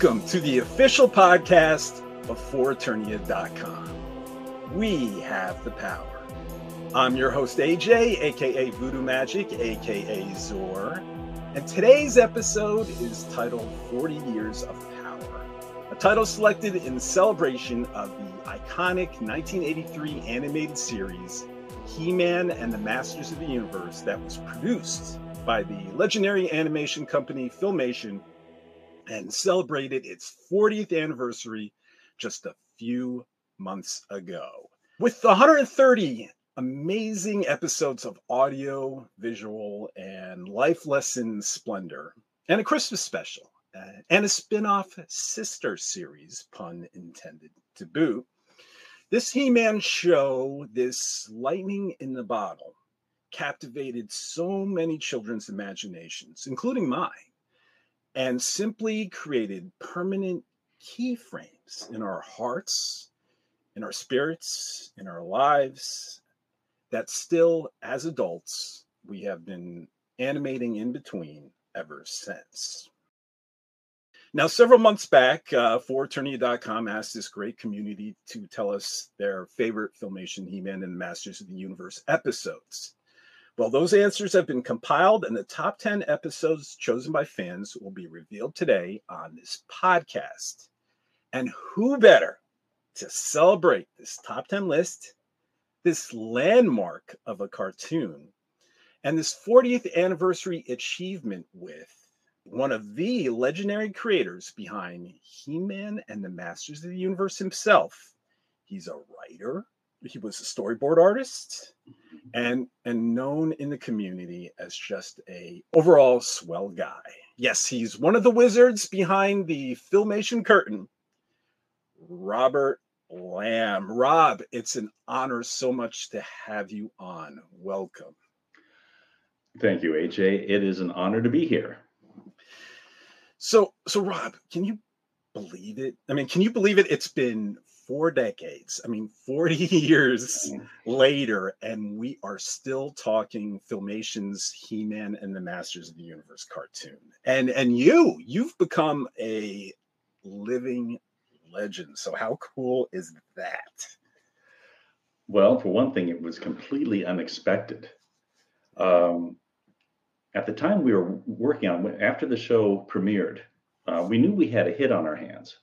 Welcome to the official podcast of ForEternia.com. We have the power. I'm your host, AJ, aka Voodoo Magic, aka Zor, and today's episode is titled 40 Years of Power, a title selected in celebration of the iconic 1983 animated series He Man and the Masters of the Universe that was produced by the legendary animation company Filmation and celebrated its 40th anniversary just a few months ago. With 130 amazing episodes of audio, visual, and life lesson splendor, and a Christmas special, uh, and a spin off sister series, pun intended, to boot, this He Man show, this lightning in the bottle, captivated so many children's imaginations, including mine and simply created permanent keyframes in our hearts, in our spirits, in our lives that still, as adults, we have been animating in between ever since. Now, several months back, uh, ForEternia.com asked this great community to tell us their favorite Filmation He Man and the Masters of the Universe episodes. Well, those answers have been compiled, and the top 10 episodes chosen by fans will be revealed today on this podcast. And who better to celebrate this top 10 list, this landmark of a cartoon, and this 40th anniversary achievement with one of the legendary creators behind He Man and the Masters of the Universe himself? He's a writer, he was a storyboard artist mm-hmm. and and known in the community as just a overall swell guy. Yes, he's one of the wizards behind the filmation curtain. Robert Lamb. Rob, it's an honor so much to have you on. Welcome. Thank you, AJ. It is an honor to be here. So, so Rob, can you believe it? I mean, can you believe it? It's been four decades. I mean, 40 years later, and we are still talking Filmation's He-Man and the Masters of the Universe cartoon. And and you, you've become a living legend. So how cool is that? Well, for one thing, it was completely unexpected. Um, at the time we were working on, after the show premiered, uh, we knew we had a hit on our hands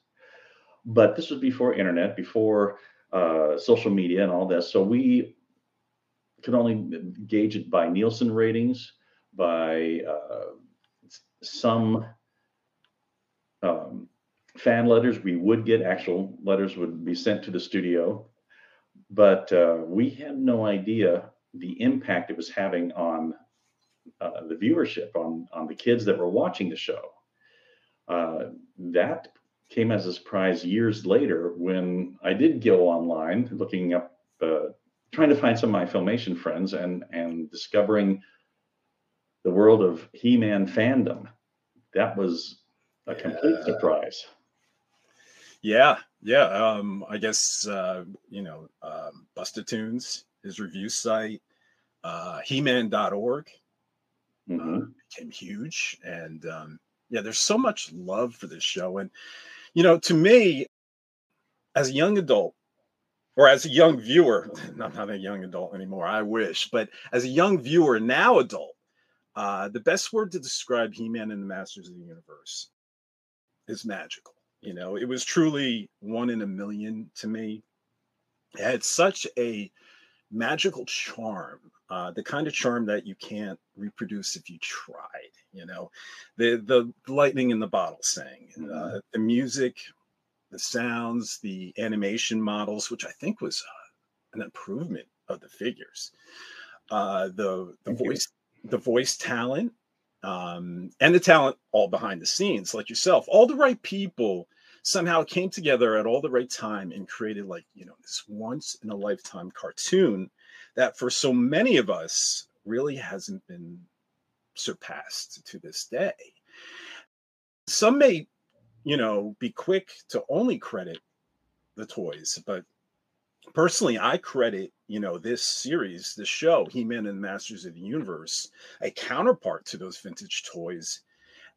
but this was before internet, before uh, social media and all this. So we could only gauge it by Nielsen ratings, by uh, some um, fan letters. We would get actual letters would be sent to the studio, but uh, we had no idea the impact it was having on uh, the viewership, on on the kids that were watching the show. Uh, that came as a surprise years later when I did go online looking up, uh, trying to find some of my filmation friends and and discovering the world of He-Man fandom. That was a complete yeah. surprise. Yeah, yeah. Um, I guess uh, you know, um, Bustatunes, his review site, uh, He-Man.org mm-hmm. uh, became huge, and um, yeah, there's so much love for this show, and you know, to me, as a young adult, or as a young viewer, I'm not a young adult anymore, I wish, but as a young viewer, now adult, uh, the best word to describe He Man and the Masters of the Universe is magical. You know, it was truly one in a million to me. It had such a magical charm, uh, the kind of charm that you can't reproduce if you tried. You know, the the lightning in the bottle sang, uh, mm-hmm. the music, the sounds, the animation models, which I think was uh, an improvement of the figures. Uh, the the voice the voice talent um, and the talent all behind the scenes, like yourself, all the right people somehow came together at all the right time and created like you know this once in a lifetime cartoon that for so many of us really hasn't been surpassed to this day. Some may you know be quick to only credit the toys but personally i credit you know this series this show he-man and masters of the universe a counterpart to those vintage toys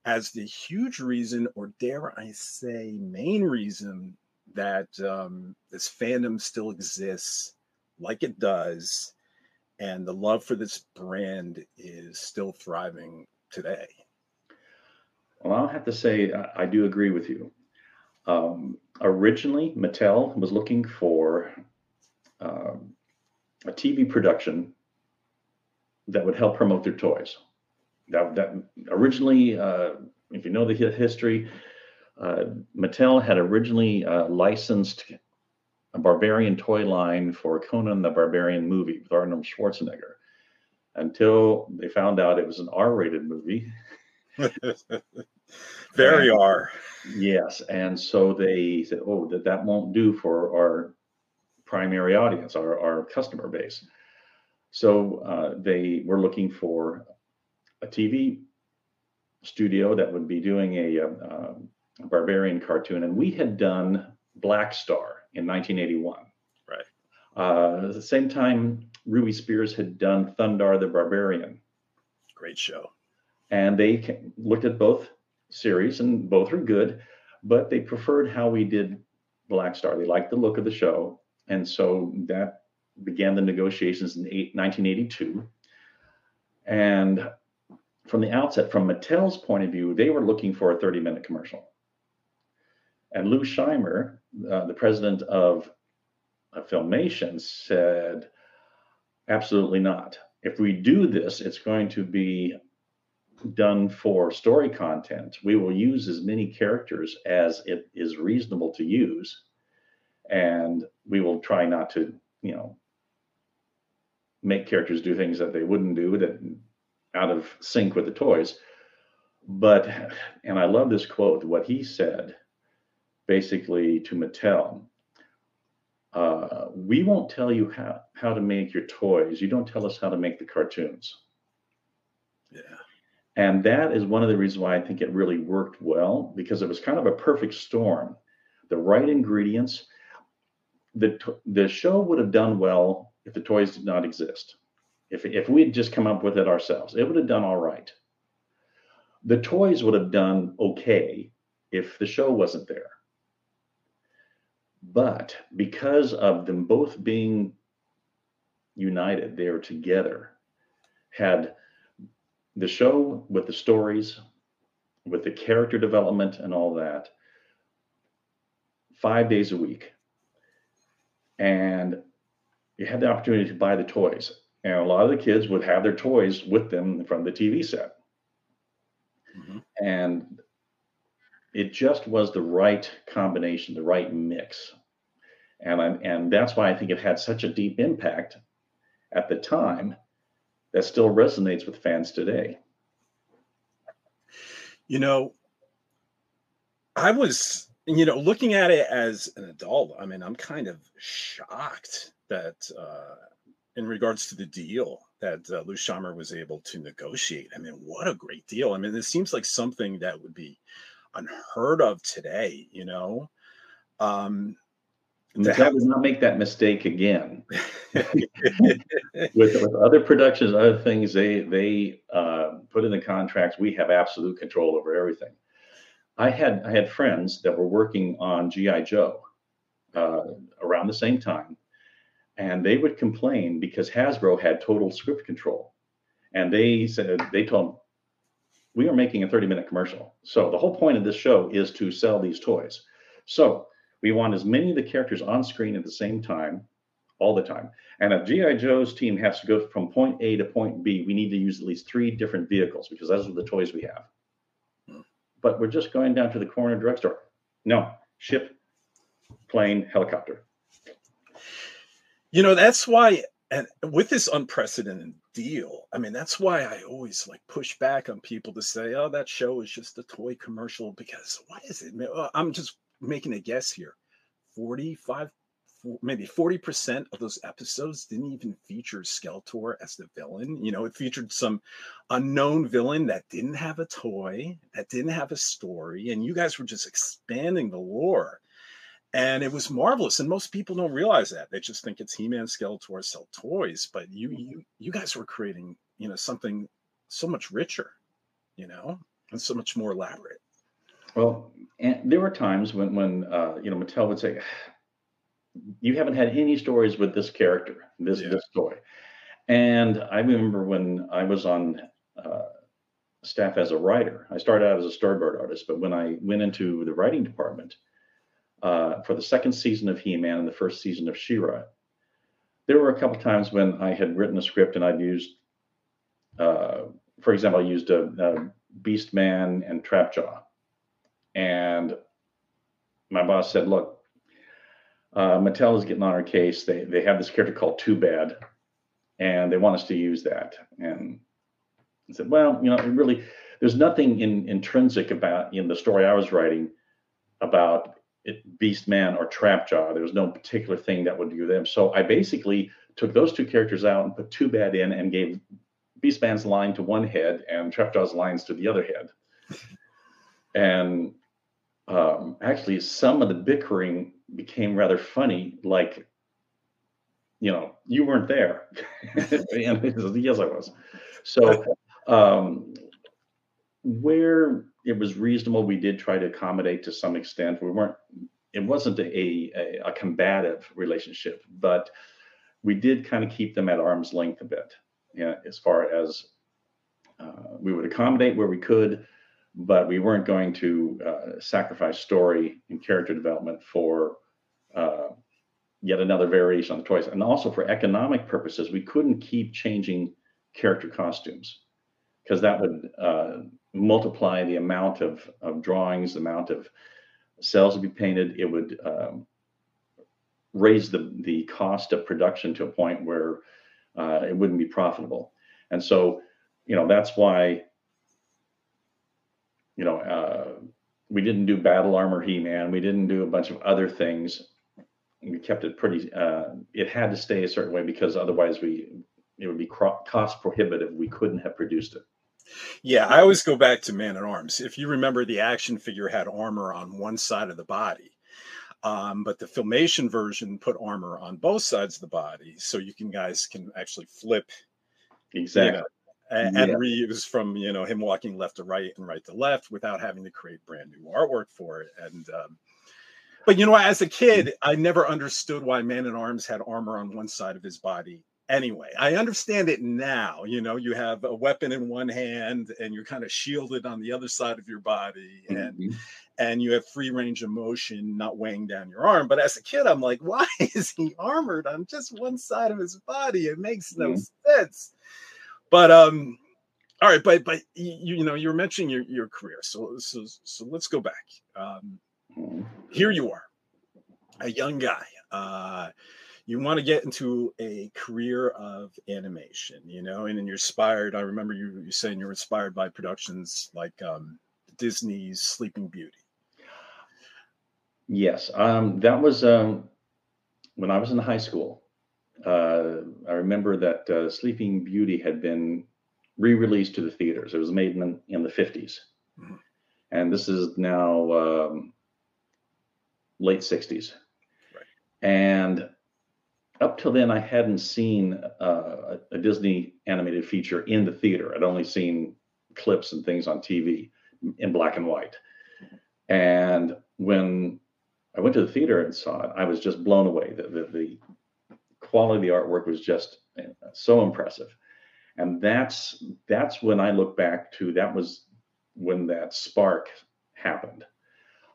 as the huge reason, or dare I say, main reason that um, this fandom still exists like it does, and the love for this brand is still thriving today. Well, I'll have to say, I do agree with you. Um, originally, Mattel was looking for um, a TV production that would help promote their toys. That, that originally, uh, if you know the history, uh, Mattel had originally uh, licensed a Barbarian toy line for Conan the Barbarian movie with Arnold Schwarzenegger until they found out it was an R rated movie. Very and, R. Yes. And so they said, oh, that, that won't do for our primary audience, our, our customer base. So uh, they were looking for a TV studio that would be doing a, a, a barbarian cartoon. And we had done Black Star in 1981. Right. Uh, at the same time, Ruby Spears had done Thundarr the Barbarian. Great show. And they looked at both series, and both are good, but they preferred how we did Black Star. They liked the look of the show. And so that began the negotiations in 1982. And from the outset, from Mattel's point of view, they were looking for a 30 minute commercial. And Lou Scheimer, uh, the president of, of Filmation, said, absolutely not. If we do this, it's going to be done for story content. We will use as many characters as it is reasonable to use. And we will try not to, you know, make characters do things that they wouldn't do that out of sync with the toys. But, and I love this quote, what he said basically to Mattel. Uh, we won't tell you how, how to make your toys. You don't tell us how to make the cartoons. Yeah. And that is one of the reasons why I think it really worked well because it was kind of a perfect storm. The right ingredients. The, the show would have done well if the toys did not exist. If, if we had just come up with it ourselves, it would have done all right. The toys would have done okay if the show wasn't there. But because of them both being united, they were together, had the show with the stories, with the character development and all that, five days a week. And you had the opportunity to buy the toys. And a lot of the kids would have their toys with them from the TV set. Mm-hmm. And it just was the right combination, the right mix. And I'm, and that's why I think it had such a deep impact at the time that still resonates with fans today. You know, I was, you know, looking at it as an adult, I mean, I'm kind of shocked that uh in regards to the deal that uh, Lou Scheimer was able to negotiate. I mean, what a great deal. I mean, this seems like something that would be unheard of today, you know. Um, Have... does not make that mistake again. with, with other productions, other things, they they uh, put in the contracts. We have absolute control over everything. I had I had friends that were working on GI Joe uh, around the same time, and they would complain because Hasbro had total script control. And they said, they told them, we are making a 30 minute commercial. So the whole point of this show is to sell these toys. So we want as many of the characters on screen at the same time, all the time. And if G.I. Joe's team has to go from point A to point B, we need to use at least three different vehicles because those are the toys we have. Hmm. But we're just going down to the corner drugstore. No, ship, plane, helicopter. You know, that's why, and with this unprecedented deal, I mean, that's why I always like push back on people to say, oh, that show is just a toy commercial because what is it? I'm just making a guess here 45, maybe 40% of those episodes didn't even feature Skeletor as the villain. You know, it featured some unknown villain that didn't have a toy, that didn't have a story, and you guys were just expanding the lore and it was marvelous and most people don't realize that they just think it's he-man skeletor sell toys but you mm-hmm. you you guys were creating you know something so much richer you know and so much more elaborate. Well, and there were times when when uh, you know Mattel would say, "You haven't had any stories with this character, this Yeah. this toy." And I remember when I was on uh, staff as a writer. I started out as a storyboard artist, but when I went into the writing department uh, for the second season of He-Man and the first season of She-Ra, there were a couple times when I had written a script and I'd used, uh, for example, I used a, a Beast Man and Trapjaw, and my boss said, "Look, uh, Mattel is getting on our case. They they have this character called Two Bad, and they want us to use that." And I said, "Well, you know, really, there's nothing in, intrinsic about in the story I was writing about it, Beast Man or Trapjaw. There was no particular thing that would do them. So I basically took those two characters out and put Two Bad in and gave Beast Man's line to one head and Trapjaw's lines to the other head. And um, actually, some of the bickering became rather funny. Like, you know, you weren't there, and yes, I was. So, um, where it was reasonable, we did try to accommodate to some extent. We weren't. It wasn't a a, a combative relationship, but we did kind of keep them at arm's length a bit, yeah, as far as uh, we would accommodate where we could, but we weren't going to uh, sacrifice story and character development for uh, yet another variation on the toys. And also for economic purposes, we couldn't keep changing character costumes because that would uh, multiply the amount of, of drawings, the amount of cels to be painted. It would um, raise the, the cost of production to a point where uh, it wouldn't be profitable. And so, you know, that's why you know, uh, we didn't do battle armor He-Man. We didn't do a bunch of other things. We kept it pretty. Uh, it had to stay a certain way because otherwise we it would be cost prohibitive. We couldn't have produced it. Yeah, I always go back to Man at Arms. If you remember, the action figure had armor on one side of the body, um, but the filmation version put armor on both sides of the body, so you can guys can actually flip Exactly. And, Yeah. and reuse from you know him walking left to right and right to left without having to create brand new artwork for it. And um, but you know, as a kid, I never understood why Man at Arms had armor on one side of his body. Anyway, I understand it now. You know, you have a weapon in one hand and you're kind of shielded on the other side of your body, and Mhm. and you have free range of motion not weighing down your arm. But as a kid, I'm like, why is he armored on just one side of his body? It makes no Mhm. sense. But um, all right, but but you, you know, you were mentioning your your career, so so so let's go back. Um, here you are, a young guy. Uh, you want to get into a career of animation, you know, and then you're inspired. I remember you you saying you're inspired by productions like um, Disney's Sleeping Beauty. Yes, um, that was um, when I was in high school. Uh, I remember that uh, Sleeping Beauty had been re-released to the theaters. It was made in, in the 50s. Mhm. And this is now um, late 60s. Right. And up till then, I hadn't seen uh, a, a Disney animated feature in the theater. I'd only seen clips and things on TV in black and white. And when I went to the theater and saw it, I was just blown away. The, the, the quality of the artwork was just so impressive. And that's that's when I look back to that was when that spark happened.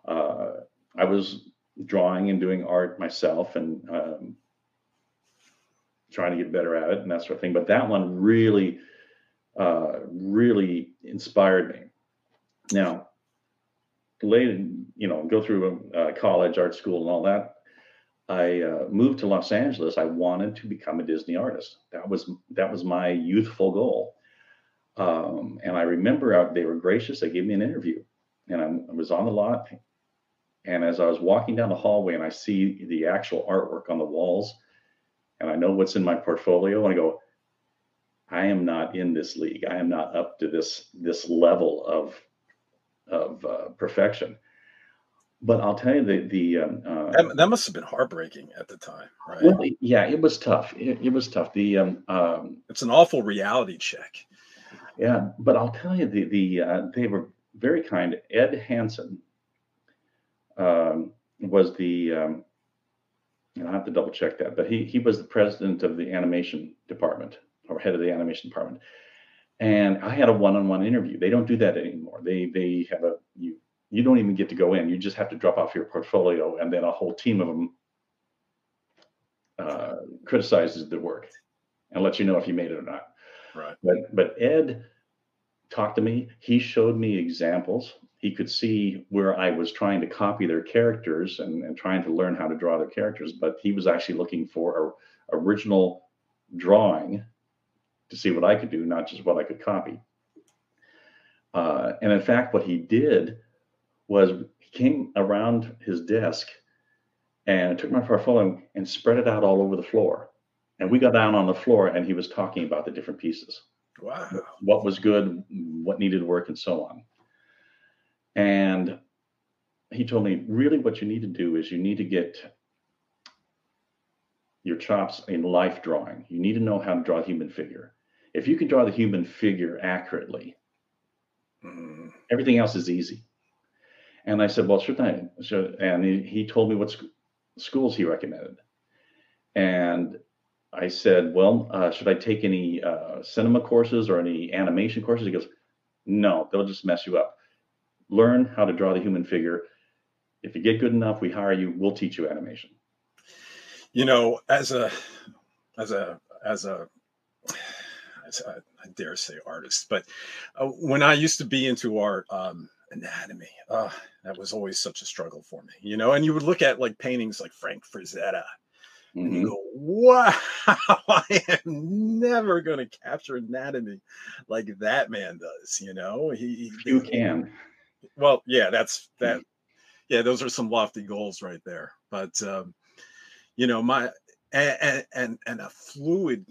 Uh, I was drawing and doing art myself and um, trying to get better at it and that sort of thing. But that one really, uh, really inspired me. Now, later, you know, go through uh, college, art school, and all that. I uh, moved to Los Angeles. I wanted to become a Disney artist. That was that was my youthful goal. Um, and I remember uh, they were gracious. They gave me an interview, and I'm, I was on the lot. And as I was walking down the hallway, and I see the actual artwork on the walls, and I know what's in my portfolio, and I go, I am not in this league. I am not up to this this level of of uh, perfection. But I'll tell you the the um, uh, That, that must have been heartbreaking at the time, right? well, yeah, it was tough. It, it was tough. The um, um, it's an awful reality check. yeah, but I'll tell you the the uh, they were very kind. Ed Hansen um, was the, um, I have to double check that, but he, he was the president of the animation department or head of the animation department. And I had a one-on-one interview. They don't do that anymore. They they have a you you don't even get to go in. You just have to drop off your portfolio, and then a whole team of them uh, criticizes the work and lets you know if you made it or not. Right. But but Ed talked to me. He showed me examples. He could see where I was trying to copy their characters and, and trying to learn how to draw their characters, but he was actually looking for a original drawing to see what I could do, not just what I could copy. Uh, and in fact, what he did was he came around his desk and took my portfolio and spread it out all over the floor. And we got down on the floor and he was talking about the different pieces. Wow. What was good, what needed work, and so on. And he told me, really, what you need to do is you need to get your chops in life drawing. You need to know how to draw a human figure. If you can draw the human figure accurately, mm. everything else is easy. And I said, well, sure thing. So, and he, he told me what sc- schools he recommended. And I said, well, uh, should I take any uh, cinema courses or any animation courses? He goes, no, they'll just mess you up. Learn how to draw the human figure. If you get good enough, we hire you. We'll teach you animation. You know, as a, as a, as a, as a I dare say artist, but uh, when I used to be into art, um, anatomy, uh, that was always such a struggle for me. You know, and you would look at like paintings like Frank Frazetta Mm-hmm. And you go, wow, I am never going to capture anatomy like that man does. You know, he, you can. Well, yeah, that's that. Yeah, those are some lofty goals right there. But um, you know, my and and and a fluid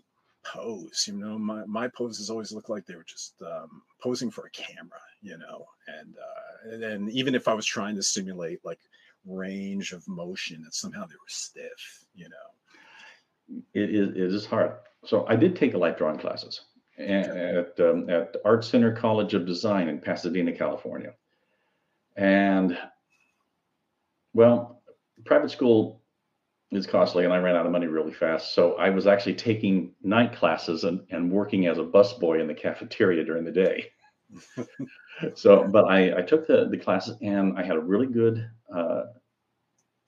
pose. You know, my my poses always look like they were just um, posing for a camera. You know, and uh, and, even if I was trying to simulate like range of motion that somehow they were stiff, you know. It is, it is hard. So I did take a light drawing classes at, um, at Art Center College of Design in Pasadena, California. And well, private school is costly and I ran out of money really fast. So I was actually taking night classes and, and working as a busboy in the cafeteria during the day. so, but I, I took the, the classes and I had a really good uh,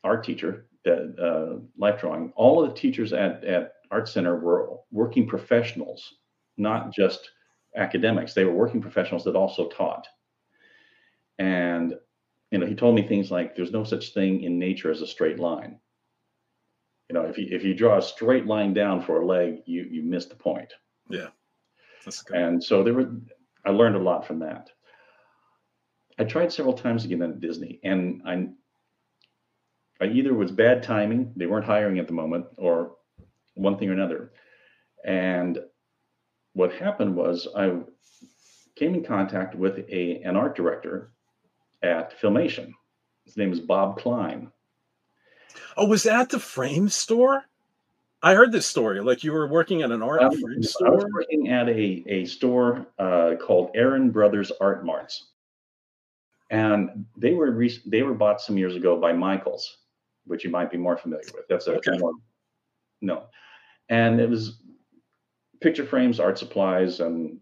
art teacher, that uh, life drawing. All of the teachers at, at Art Center were working professionals, not just academics. They were working professionals that also taught. And you know, he told me things like, "There's no such thing in nature as a straight line." You know, if you if you draw a straight line down for a leg, you you miss the point. Yeah, and so there were. I learned a lot from that. I tried several times to get into Disney, and I, I either was bad timing, they weren't hiring at the moment, or one thing or another. And what happened was I came in contact with a an art director at Filmation. His name is Bob Klein. Oh, was that the frame store? I heard this story. Like you were working at an art frame store. I was working at a a store uh, called Aaron Brothers Art Marts and they were re- they were bought some years ago by Michaels, which you might be more familiar with. That's a okay. more, no, and it was picture frames, art supplies, and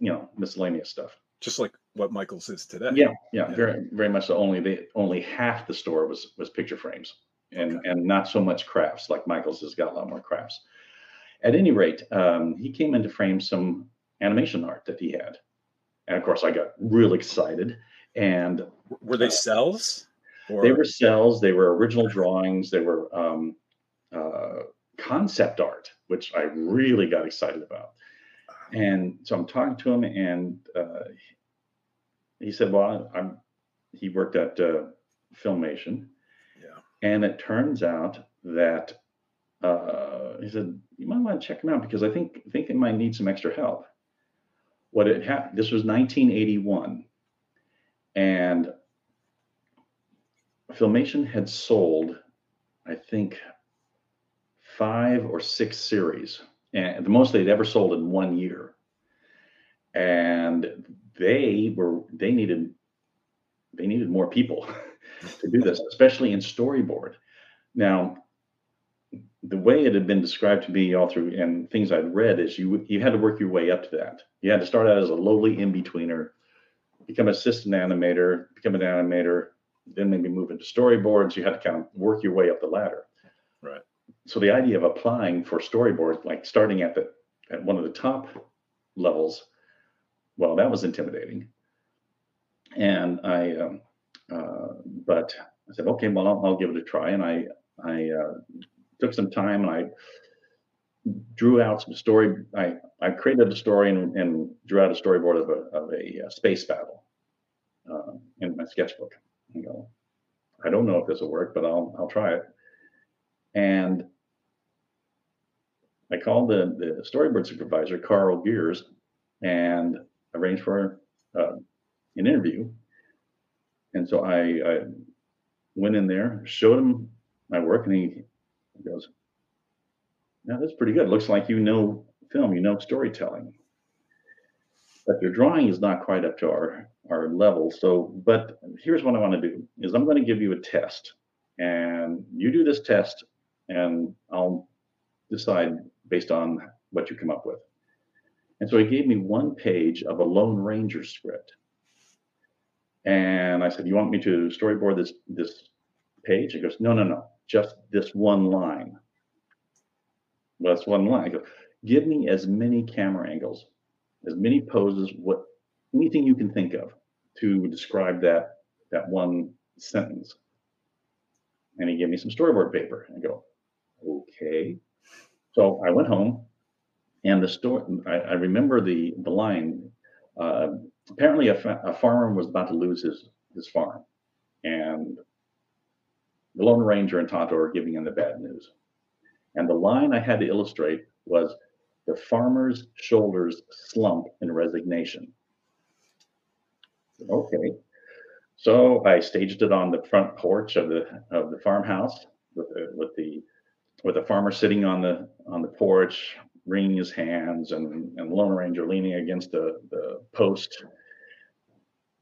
you know miscellaneous stuff. Just like what Michaels is today. Yeah, yeah, yeah. very very much so. Only they only half the store was was picture frames, and okay. and not so much crafts. Like Michaels has got a lot more crafts. At any rate, um, he came in to frame some animation art that he had, and of course I got real excited and were they uh, cels? Or? They were cels. They were original drawings. They were um, uh, concept art, which I really got excited about. And so I'm talking to him, and uh, he said, "Well, I'm." He worked at uh, Filmation, yeah. And it turns out that uh, he said, "You might want to check him out because I think think they might need some extra help." What it happened? This was 1981 and Filmation had sold, I think, five or six series, and the most they'd ever sold in one year. and they were they needed they needed more people to do this, especially in storyboard. Now, the way it had been described to me all through and things I'd read is you you had to work your way up to that. You had to start out as a lowly in betweener, become assistant animator, become an animator, then maybe move into storyboards. You had to kind of work your way up the ladder. Right. So the idea of applying for storyboard, like starting at the at one of the top levels, well, that was intimidating. And I, um, uh, but I said, okay, well, I'll, I'll, give it a try. And I, I uh, took some time and I drew out some story. I, I created a story and, and drew out a storyboard of a, of a, uh, space battle uh, in my sketchbook. You know, I don't know if this will work, but I'll, I'll try it. And I called the, the storyboard supervisor, Carl Gears, and arranged for uh, an interview. And so I, I, went in there, showed him my work, and he goes, "Now that's pretty good. Looks like you know film, you know storytelling, but your drawing is not quite up to our our level. So, but here's what I want to do: is I'm going to give you a test, and you do this test, and I'll decide based on what you come up with." And so he gave me one page of a Lone Ranger script. And I said, You want me to storyboard this this page? He goes, No, no, no, just this one line. Well, that's one line. I go, Give me as many camera angles, as many poses, what anything you can think of to describe that that one sentence. And he gave me some storyboard paper. I go, okay. So I went home and the story, I, I remember the, the line. Uh, apparently, a, fa- a farmer was about to lose his, his farm. And the Lone Ranger and Tonto are giving him the bad news. And the line I had to illustrate was the farmer's shoulders slump in resignation. Okay. So I staged it on the front porch of the of the farmhouse with the with the with the farmer sitting on the on the porch, wringing his hands and, and Lone Ranger leaning against the, the post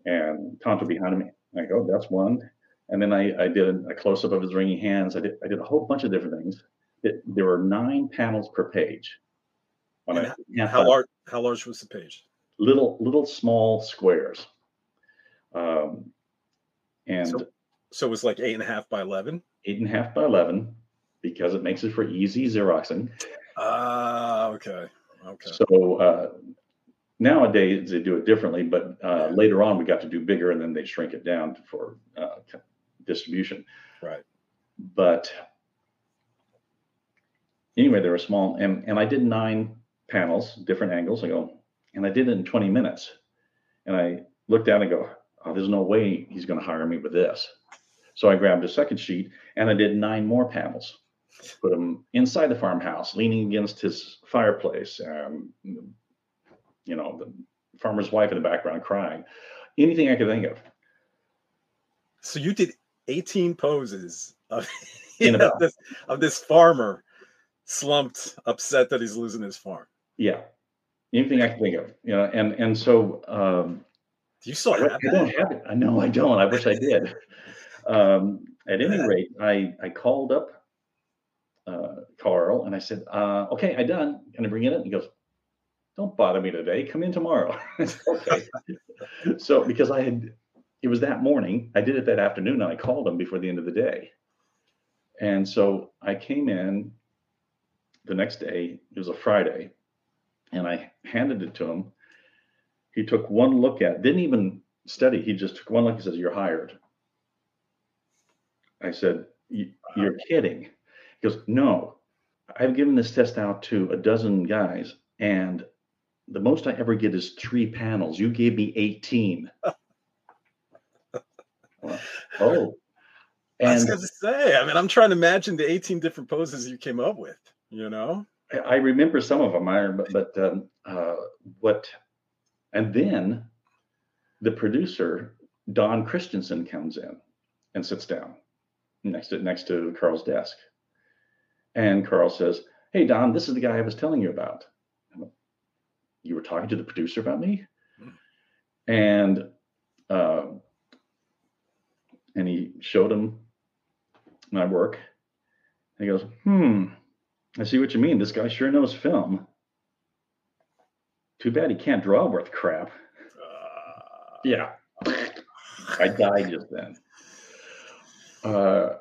and Tonto behind him. I go, that's one. And then I, I did a close up of his wringing hands. I did, I did a whole bunch of different things. It, there were nine panels per page. A, how large? How large was the page? Little, little small squares. Um, and so, so it was like eight and a half by eleven. Eight and a half by eleven, because it makes it for easy xeroxing. Ah, uh, okay. Okay. So uh, nowadays they do it differently, but uh, later on we got to do bigger, and then they shrink it down for uh, distribution. Right. But anyway, they were small, and and I did nine panels, different angles. I go, and I did it in 20 minutes, and I looked down and go, oh, there's no way he's going to hire me with this. So I grabbed a second sheet and I did nine more panels put him inside the farmhouse, leaning against his fireplace. Um, you know, the farmer's wife in the background crying. Anything I could think of. So you did 18 poses of, know, this, of this farmer slumped, upset that he's losing his farm. Yeah, anything I can think of. You know, and and so. Um, Do you still have I, I don't have it. I know I don't. I wish I did. Um, at any rate, I I called up uh, Carl, and I said, uh, "Okay, I done. Can I bring it in?" He goes, "Don't bother me today. Come in tomorrow." okay. so because I had, it was that morning. I did it that afternoon, and I called him before the end of the day. And so I came in the next day. It was a Friday, and I handed it to him. He took one look at, didn't even study. He just took one look. He says, "You're hired." I said, "You're kidding." He goes, No, I've given this test out to a dozen guys, and the most I ever get is three panels. You gave me 18. oh. And I was going to say, I mean, I'm trying to imagine the 18 different poses you came up with, you know? I remember some of them, I, but, but um, uh, what, and then the producer, Don Christensen, comes in and sits down next to next to Carl's desk. And Carl says, Hey, Don, this is the guy I was telling you about. you were talking to the producer about me? And uh, and he showed him my work. And he goes, hmm, I see what you mean. This guy sure knows film. Too bad he can't draw worth crap. Uh, Yeah. I died just then. Uh,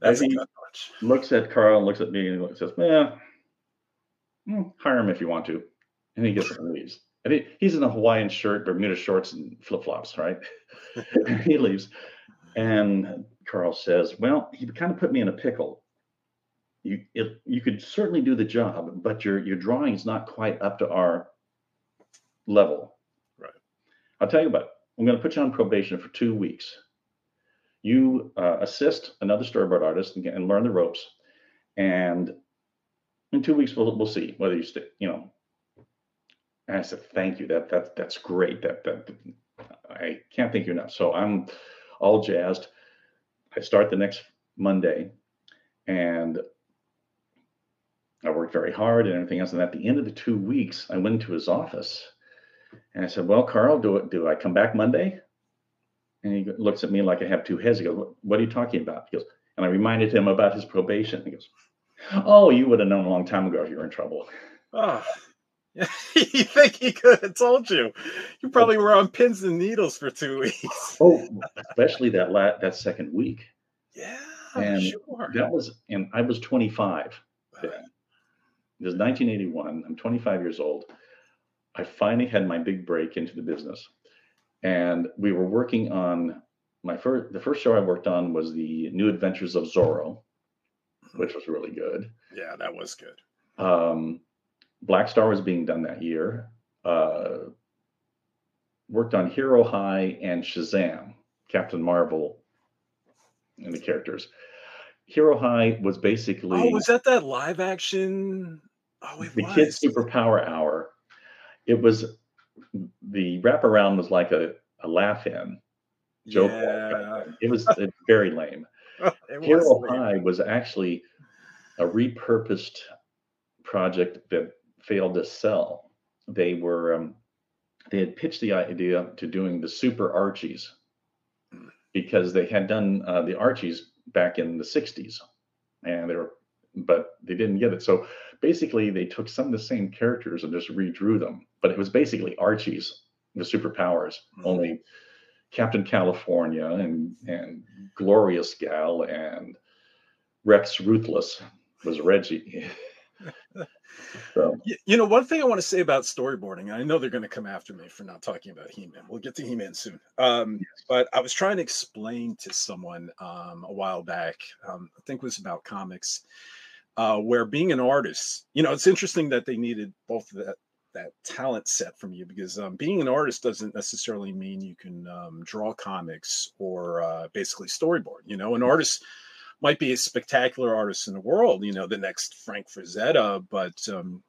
that's he looks at Carl and looks at me and says, "Yeah, hmm, hire him if you want to." And he gets up and leaves. And he, he's in a Hawaiian shirt, Bermuda shorts, and flip flops, right? he leaves, and Carl says, "Well, he kind of put me in a pickle. You it, you could certainly do the job, but your your drawing is not quite up to our level. Right. I'll tell you what. I'm going to put you on probation for two weeks." You uh, assist another storyboard artist and, get, and learn the ropes. And in two weeks we'll, we'll see whether you stick you know. And i said thank you. That that that's great. That that i can't thank you enough. So i'm all jazzed. I start the next monday and i worked very hard and everything else. And at the end of the two weeks i went into his office and i said well carl do it do i come back monday and he looks at me like I have two heads. He goes, "What- "What are you talking about?" He goes, and I reminded him about his probation. He goes, "Oh, you would have known a long time ago if you were in trouble." Oh. you think he could have told you? You probably were on pins and needles for two weeks. Oh, especially that la- that second week. Yeah, And sure. That was, and I was 25 then. It was 1981. I'm 25 years old. I finally had my big break into the business, and we were working on my first. The first show I worked on was the New Adventures of Zorro, which was really good. Yeah, that was good. Um, Black Star was being done that year. Uh, worked on Hero High and Shazam, Captain Marvel, and the characters. Hero High was basically Oh, was that that live action? Oh, it the was. Kids Superpower Hour. It was the wraparound was like a, a laugh in joke. Yeah. It was very lame. it was. Hero lame. High was actually a repurposed project that failed to sell. They were um, they had pitched the idea to doing the Super Archies because they had done uh, the Archies back in the '60s, and they were but they didn't get it. So basically, they took some of the same characters and just redrew them. But it was basically Archies, the superpowers, Mhm. only Captain California and and Glorious Gal and Rex Ruthless was Reggie. so You know, one thing I want to say about storyboarding, I know they're going to come after me for not talking about He-Man. We'll get to He-Man soon. Um, but I was trying to explain to someone um, a while back, um, I think it was about comics, uh, where being an artist, you know, it's interesting that they needed both of that that talent set from you because um, being an artist doesn't necessarily mean you can um, draw comics or uh, basically storyboard. You know, an artist might be a spectacular artist in the world, you know, the next Frank Frazetta, but um,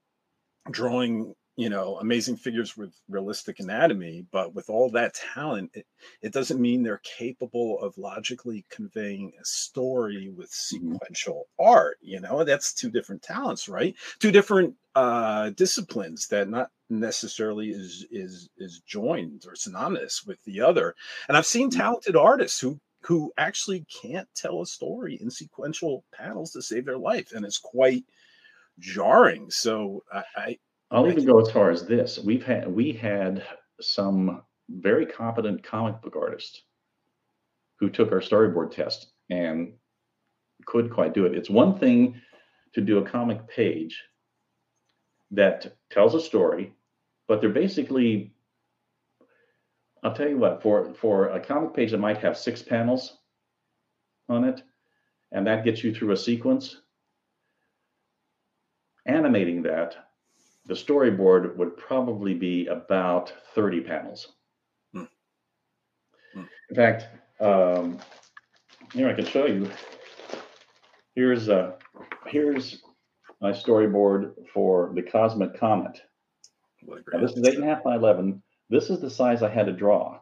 drawing, you know, amazing figures with realistic anatomy, but with all that talent, it, it doesn't mean they're capable of logically conveying a story with sequential art. You know, that's two different talents, right? Two different uh, disciplines that not necessarily is is is joined or synonymous with the other. And I've seen talented artists who who actually can't tell a story in sequential panels to save their life, and it's quite jarring. So I, I I'll even go as far as this. We've had we had some very competent comic book artists who took our storyboard test and could quite do it. It's one thing to do a comic page that tells a story, but they're basically I'll tell you what, for for a comic page that might have six panels on it, and that gets you through a sequence, animating that, the storyboard would probably be about 30 panels. Hmm. Hmm. In fact, um, here I can show you. Here's uh, here's my storyboard for the Cosmic Comet. Now, this is eight and a half by 11. This is the size I had to draw.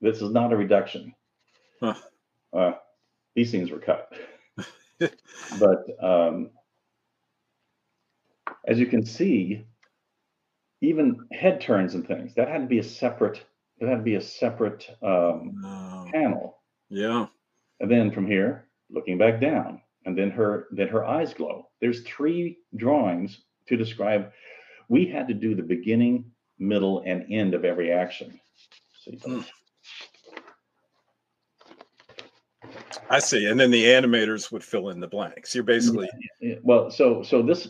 This is not a reduction. Huh. Uh, these scenes were cut. but um, as you can see, even head turns and things that had to be a separate. that had to be a separate um, No. panel. Yeah. And then from here, looking back down, and then her then her eyes glow. There's three drawings to describe. We had to do the beginning, middle, and end of every action. See, Hmm. I see. And then the animators would fill in the blanks. You're basically Yeah, Well, so so this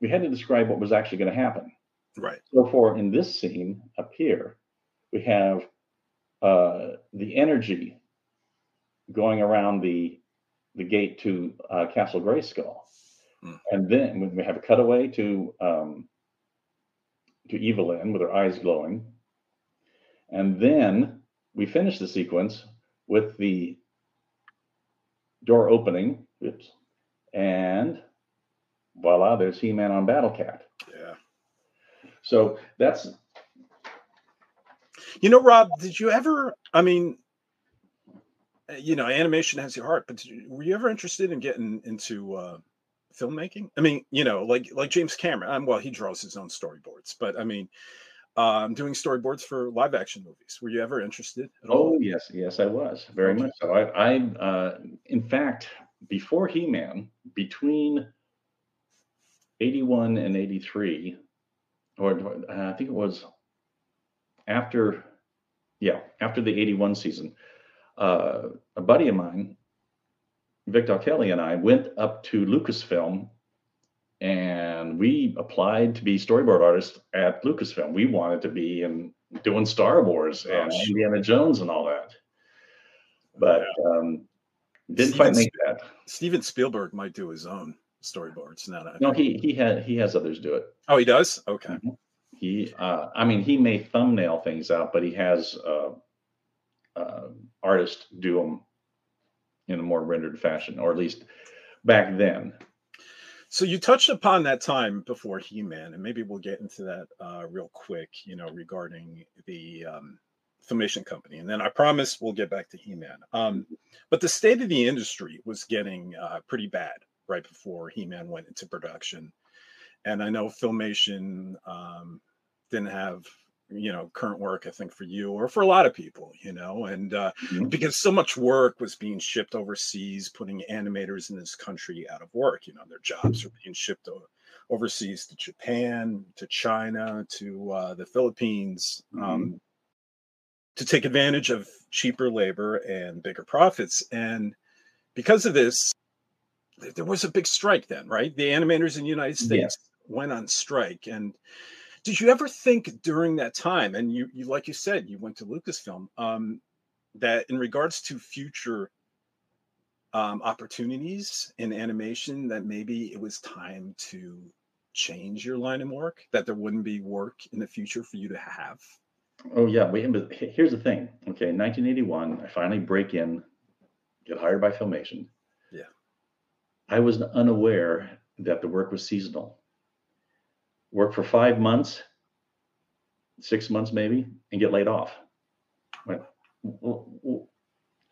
we had to describe what was actually going to happen. Right. Therefore, in this scene up here, we have uh, the energy going around the the gate to uh, Castle Grayskull, Hmm. and then we- we have a cutaway to um, to Evil-Lyn with her eyes glowing, and then we finish the sequence with the door opening. Oops, and voila, there's He-Man on Battle Cat. Yeah. So that's You know, Rob, did you ever? I mean, uh, you know, animation has your heart, but you, were you ever interested in getting into uh, filmmaking? I mean, you know, like like James Cameron. Um, well, he draws his own storyboards, but I mean, um, doing storyboards for live action movies. Were you ever interested at all? Oh yes, yes, I was very Okay. much so. I, I uh, in fact, before He-Man, between eighty-one and eighty-three, or uh, I think it was after, yeah, after the eighty-one season, uh, a buddy of mine, Victor Kelly, and I went up to Lucasfilm. And we applied to be storyboard artists at Lucasfilm. We wanted to be in doing Star Wars Oh, and. Indiana Jones and all that. But um, didn't Steven quite make that. Steven Spielberg might do his own storyboards. Now, that I No, he he had he has others do it. Oh, he does. Okay. He, uh, I mean, he may thumbnail things out, but he has uh, uh, artists do them in a more rendered fashion, or at least back then. So you touched upon that time before He-Man, and maybe we'll get into that uh, real quick. You know, regarding the um, filmation company, and then I promise we'll get back to He-Man. Um, but the state of the industry was getting uh, pretty bad right before He-Man went into production, and I know filmation um, didn't have you know current work. I think for you or for a lot of people, you know, and uh, Mhm. because so much work was being shipped overseas, putting animators in this country out of work. You know, their jobs are being shipped o- overseas to Japan, to China, to uh, the Philippines, um, to take advantage of cheaper labor and bigger profits. And because of this, th- there was a big strike then, right? The animators in the United States went on strike. And did you ever think during that time, and you, you like you said, you went to Lucasfilm, um, that in regards to future um, opportunities in animation, that maybe it was time to change your line of work, that there wouldn't be work in the future for you to have? Oh yeah, wait, but here's the thing. Okay, 1981, I finally break in, get hired by Filmation. I was unaware that the work was seasonal. Work for five months, six months maybe, and get laid off. Went, "W- w-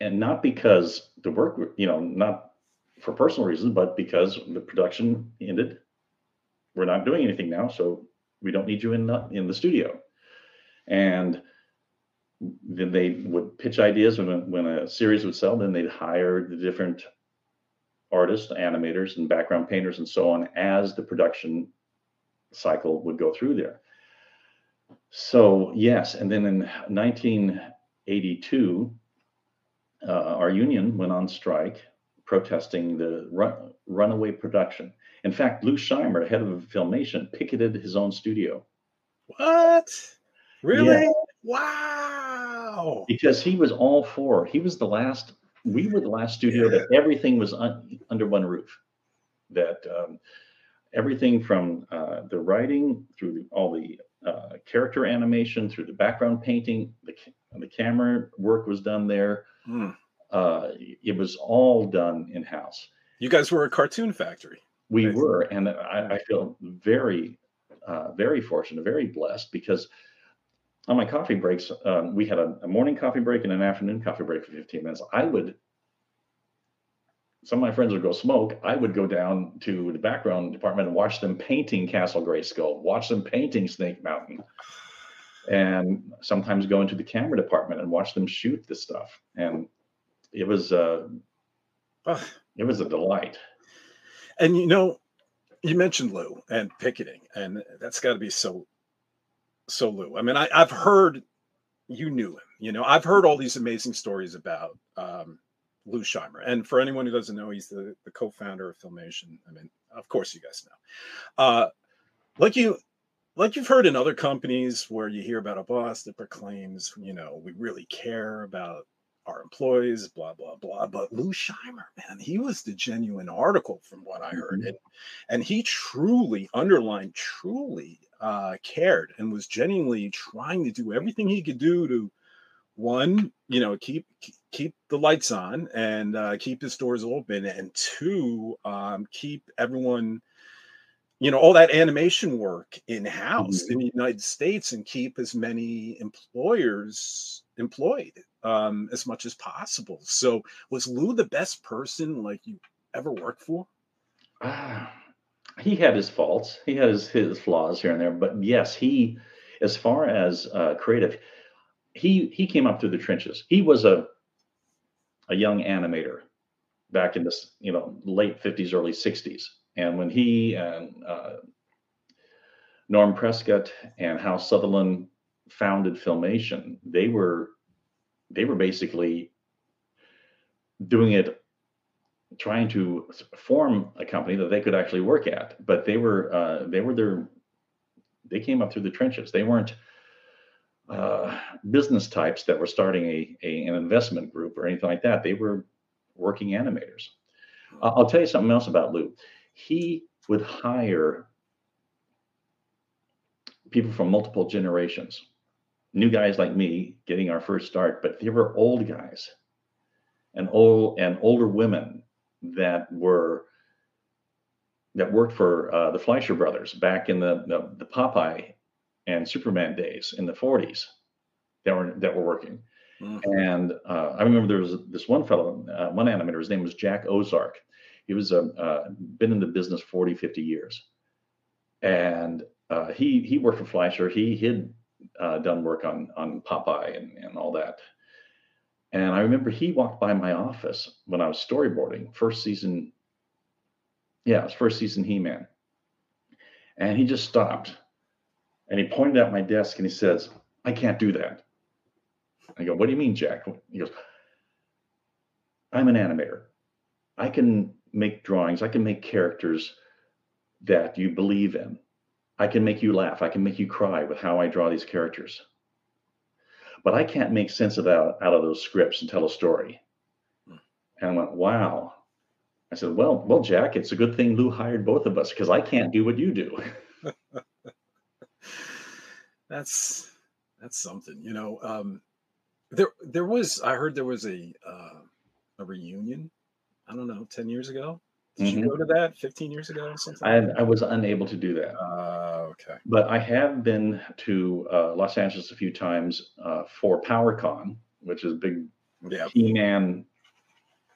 And not because the work, you know, not for personal reasons, but because the production ended. We're not doing anything now, so we don't need you in the, in the studio and then they would pitch ideas when a, when a series would sell then they'd hire the different artists animators and background painters and so on as the production cycle would go through there so yes and then in 1982 uh, our union went on strike protesting the run, runaway production in fact lou scheimer head of filmation picketed his own studio What? Really? Yeah. Wow. because he was all for he was the last we were the last studio that everything was un, under one roof that um, everything from uh, the writing through the, all the uh, character animation through the background painting the, the camera work was done there Hmm. uh, it was all done in house You guys were a cartoon factory. we Nice. were and I, I feel very uh, very fortunate very blessed because on my coffee breaks um, we had a, a morning coffee break and an afternoon coffee break for 15 minutes i would some of my friends would go smoke. I would go down to the background department and watch them painting Castle Grayskull, watch them painting Snake Mountain, and sometimes go into the camera department and watch them shoot this stuff. And it was uh, it was a delight. And you know, you mentioned Lou and picketing, and that's got to be so so Lou. I mean, I, I've heard you knew him. You know, I've heard all these amazing stories about um, Lou Scheimer. And for anyone who doesn't know, he's the, the co-founder of Filmation. I mean, of course you guys know. Uh, like you like you've heard in other companies where you hear about a boss that proclaims, you know, we really care about our employees, blah blah blah. But Lou Scheimer, man, he was the genuine article from what I heard, mm-hmm. and and he truly underlined, truly uh, cared, and was genuinely trying to do everything he could do to one, you know, keep keep the lights on and uh, keep his doors open, and two, um, keep everyone, you know, all that animation work in house mm-hmm. in the United States, and keep as many employers employed um, as much as possible. So, was Lou the best person like you ever worked for? Uh, he had his faults, he had his, his flaws here and there, but yes, he, as far as uh, creative he he came up through the trenches. He was a a young animator back in this you know late 50s early 60s and when he and uh, norm prescott and hal sutherland founded filmation they were they were basically doing it trying to form a company that they could actually work at but they were uh, they were their they came up through the trenches they weren't uh, business types that were starting a, a, an investment group or anything like that. They were working animators. I'll tell you something else about Lou. He would hire people from multiple generations, new guys like me getting our first start, but they were old guys and old and older women that were that worked for uh, the Fleischer brothers back in the, the, the Popeye and Superman days in the 40s that were that were working. Mm-hmm. And uh, I remember there was this one fellow, uh, one animator, his name was Jack Ozark. He was a, uh, been in the business 40, 50 years. And uh, he he worked for Fleischer. He had uh, done work on on Popeye and, and all that. And I remember he walked by my office when I was storyboarding, first season. Yeah, it was first season He Man. And he just stopped and he pointed at my desk and he says, I can't do that. I go, What do you mean, Jack? He goes, I'm an animator. I can make drawings, I can make characters that you believe in. I can make you laugh, I can make you cry with how I draw these characters. But I can't make sense of that out of those scripts and tell a story. And I went, Wow. I said, Well, well, Jack, it's a good thing Lou hired both of us because I can't do what you do. that's that's something you know um there there was i heard there was a uh a reunion i don't know 10 years ago did mm-hmm. you go to that 15 years ago or something I, I was unable to do that uh, okay. But i have been to uh, los angeles a few times uh, for powercon which is big yeah. he-man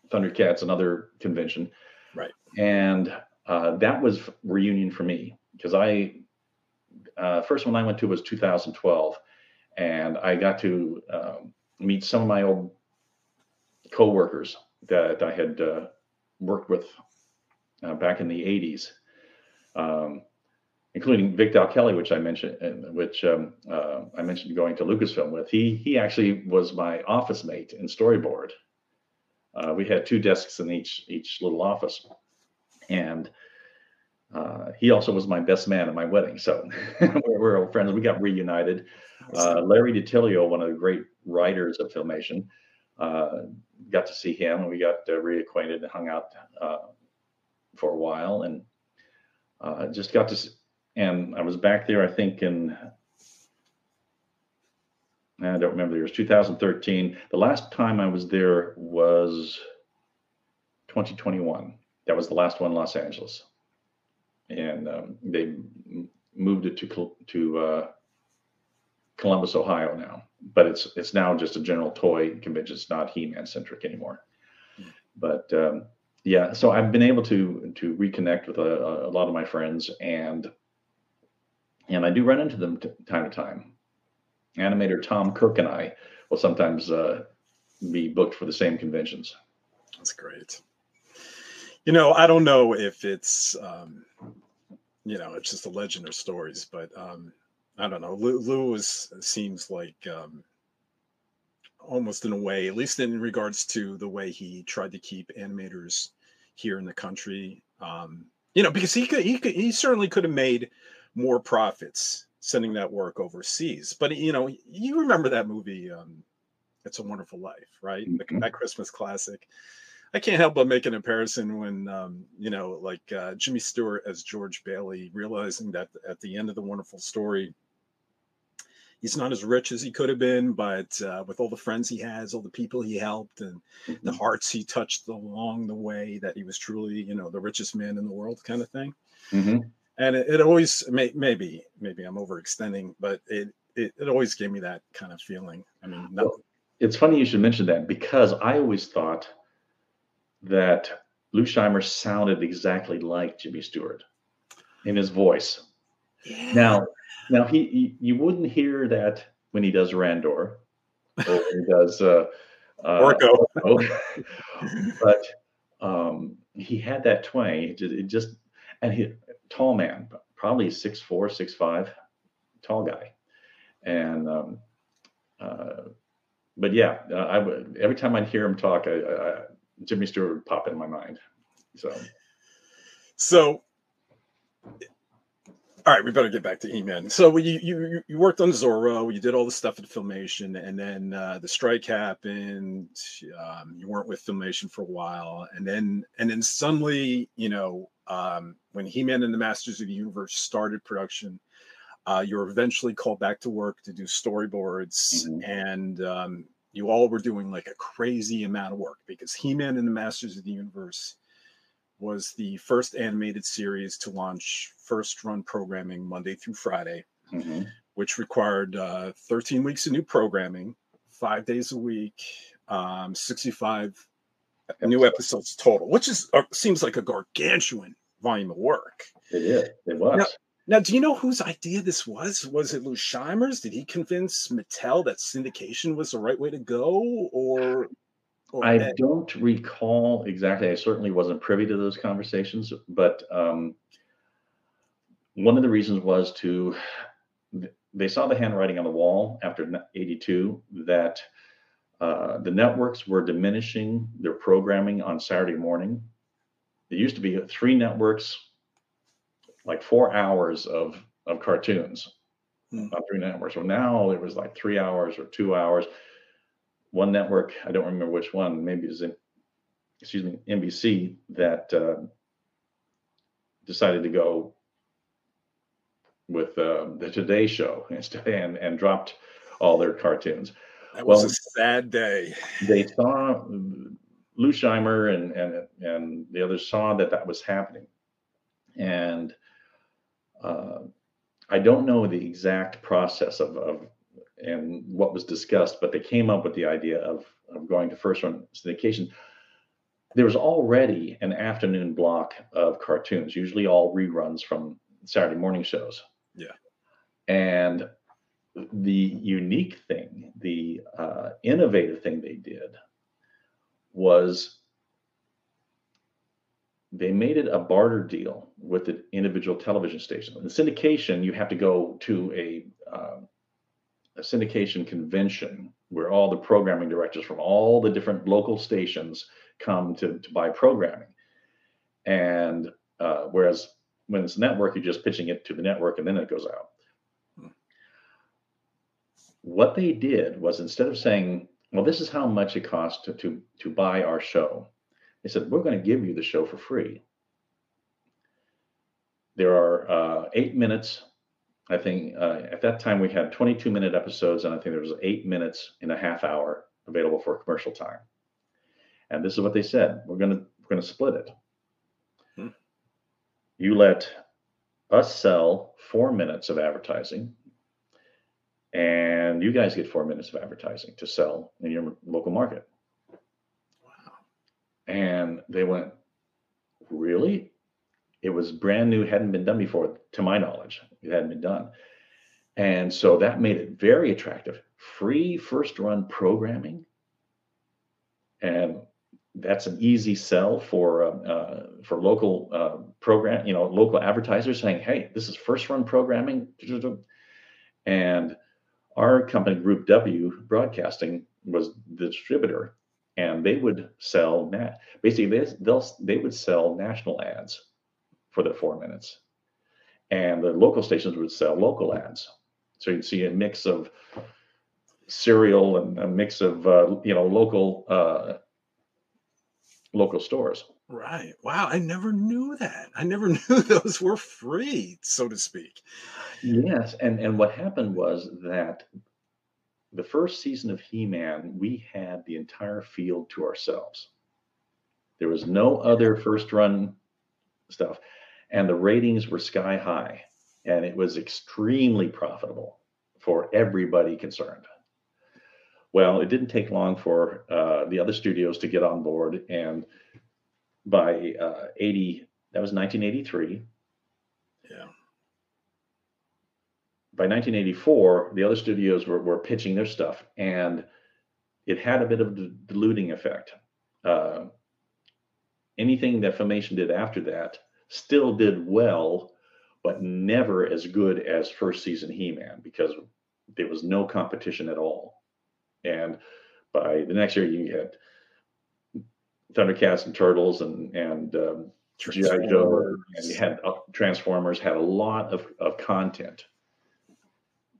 thundercats another convention. Right. And uh, that was reunion for me because i uh, first one I went to was 2012, and I got to um, meet some of my old coworkers that I had uh, worked with uh, back in the 80s, um, including Vic Dal Chele, which I mentioned, uh, which um, uh, I mentioned going to Lucasfilm with. He he actually was my office mate in storyboard. Uh, we had two desks in each each little office, and uh, he also was my best man at my wedding. So we're, we're, old friends. We got reunited. Uh, Larry DiTillio, one of the great writers of Filmation, uh, got to see him and we got uh, reacquainted and hung out uh, for a while and uh, just got to, and I was back there, I think in, I don't remember the year, it was 2013. The last time I was there was 2021. That was the last one in Los Angeles and um, they moved it to to uh, Columbus, Ohio now. But it's it's now just a general toy convention. It's not He-Man centric anymore. Mm. But um, yeah, so I've been able to to reconnect with a, a lot of my friends, and and I do run into them t- time to time. Animator Tom Cook and I will sometimes uh, be booked for the same conventions. That's great. You know, I don't know if it's um, you know it's just a legend or stories, but um, I don't know. Lou, seems like um, almost in a way, at least in regards to the way he tried to keep animators here in the country. Um, you know, because he could, he could, he certainly could have made more profits sending that work overseas. But you know, you remember that movie, um, "It's a Wonderful Life," right? Mm-hmm. That Christmas classic. I can't help but make a comparison when, um, you know, like uh, Jimmy Stewart as George Bailey, realizing that at the end of the wonderful story, he's not as rich as he could have been, but uh, with all the friends he has, all the people he helped, and mm-hmm. the hearts he touched along the way, that he was truly, you know, the richest man in the world, kind of thing. Mm-hmm. And it, it, always, may, maybe, maybe I'm overextending, but it, it, it always gave me that kind of feeling. I mean, no. well, it's funny you should mention that because I always thought that Lou Scheimer sounded exactly like Jimmy Stewart in his voice. Yeah. Now, now he, he, you wouldn't hear that when he does Randor or he does uh, uh, Orko, but um, he had that twang. It just, it just, and he tall man, probably six four, six five, tall guy, and um, uh, but yeah, uh, I would every time I'd hear him talk, I, I, Jimmy Stewart would pop in my mind. So, so all right, we better get back to E-Man. So you you you worked on Zorro, you did all the stuff at Filmation, and then uh, the strike happened. Um, you weren't with Filmation for a while, and then and then suddenly, you know, um, when He-Man and the Masters of the Universe started production, uh, you were eventually called back to work to do storyboards, mm-hmm. and um, you all were doing like a crazy amount of work because He-Man and the Masters of the Universe was the first animated series to launch first run programming Monday through Friday, mm-hmm. which required uh, 13 weeks of new programming, five days a week, um, 65 new episodes total, which is uh, seems like a gargantuan volume of work. It is. It was. Now, now, do you know whose idea this was? Was it Lou Scheimer's? Did he convince Mattel that syndication was the right way to go, or I don't recall exactly. I certainly wasn't privy to those conversations, but um, one of the reasons was to they saw the handwriting on the wall after 82 that uh, the networks were diminishing their programming on Saturday morning. It used to be three networks, like four hours of of cartoons hmm. on three networks. So now it was like three hours or two hours one network, I don't remember which one, maybe it was in, excuse me, NBC, that uh, decided to go with uh, the Today Show instead and, and dropped all their cartoons. That was well, a sad day. They saw Lou Scheimer and and and the others saw that that was happening, and uh, I don't know the exact process of, of and what was discussed, but they came up with the idea of, of going to first run syndication. There was already an afternoon block of cartoons, usually all reruns from Saturday morning shows. Yeah. And the unique thing, the uh, innovative thing they did was they made it a barter deal with the individual television stations. In syndication, you have to go to a uh, a syndication convention where all the programming directors from all the different local stations come to, to buy programming. And uh, whereas when it's network, you're just pitching it to the network and then it goes out. What they did was instead of saying, well, this is how much it costs to, to, to buy our show, they said, we're going to give you the show for free. There are uh, eight minutes I think uh, at that time we had 22 minute episodes, and I think there was eight minutes in a half hour available for commercial time. And this is what they said: we're gonna we're gonna split it. Hmm. You let us sell four minutes of advertising, and you guys get four minutes of advertising to sell in your local market. Wow! And they went, really? It was brand new, hadn't been done before, to my knowledge. It hadn't been done. And so that made it very attractive. Free first run programming. And that's an easy sell for uh, uh, for local uh, program, you know, local advertisers saying, "Hey, this is first run programming," and our company, Group W Broadcasting, was the distributor, and they would sell. Basically, they they'll they would sell national ads for the four minutes, and the local stations would sell local ads. So you'd see a mix of cereal and a mix of uh, you know local uh, local stores. Right. Wow. I never knew that. I never knew those were free, so to speak. Yes, and and what happened was that the first season of He-Man, we had the entire field to ourselves. There was no other first run stuff, and the ratings were sky high, and it was extremely profitable for everybody concerned. Well, it didn't take long for uh, the other studios to get on board, and by uh, 80, that was 1983. Yeah. By 1984, the other studios were, were pitching their stuff, and it had a bit of a diluting effect. Uh, anything that Filmation did after that still did well, but never as good as first season He-Man because there was no competition at all. And by the next year, you had Thundercats and Turtles and and um, GI Joe, and you had uh, Transformers had a lot of, of content.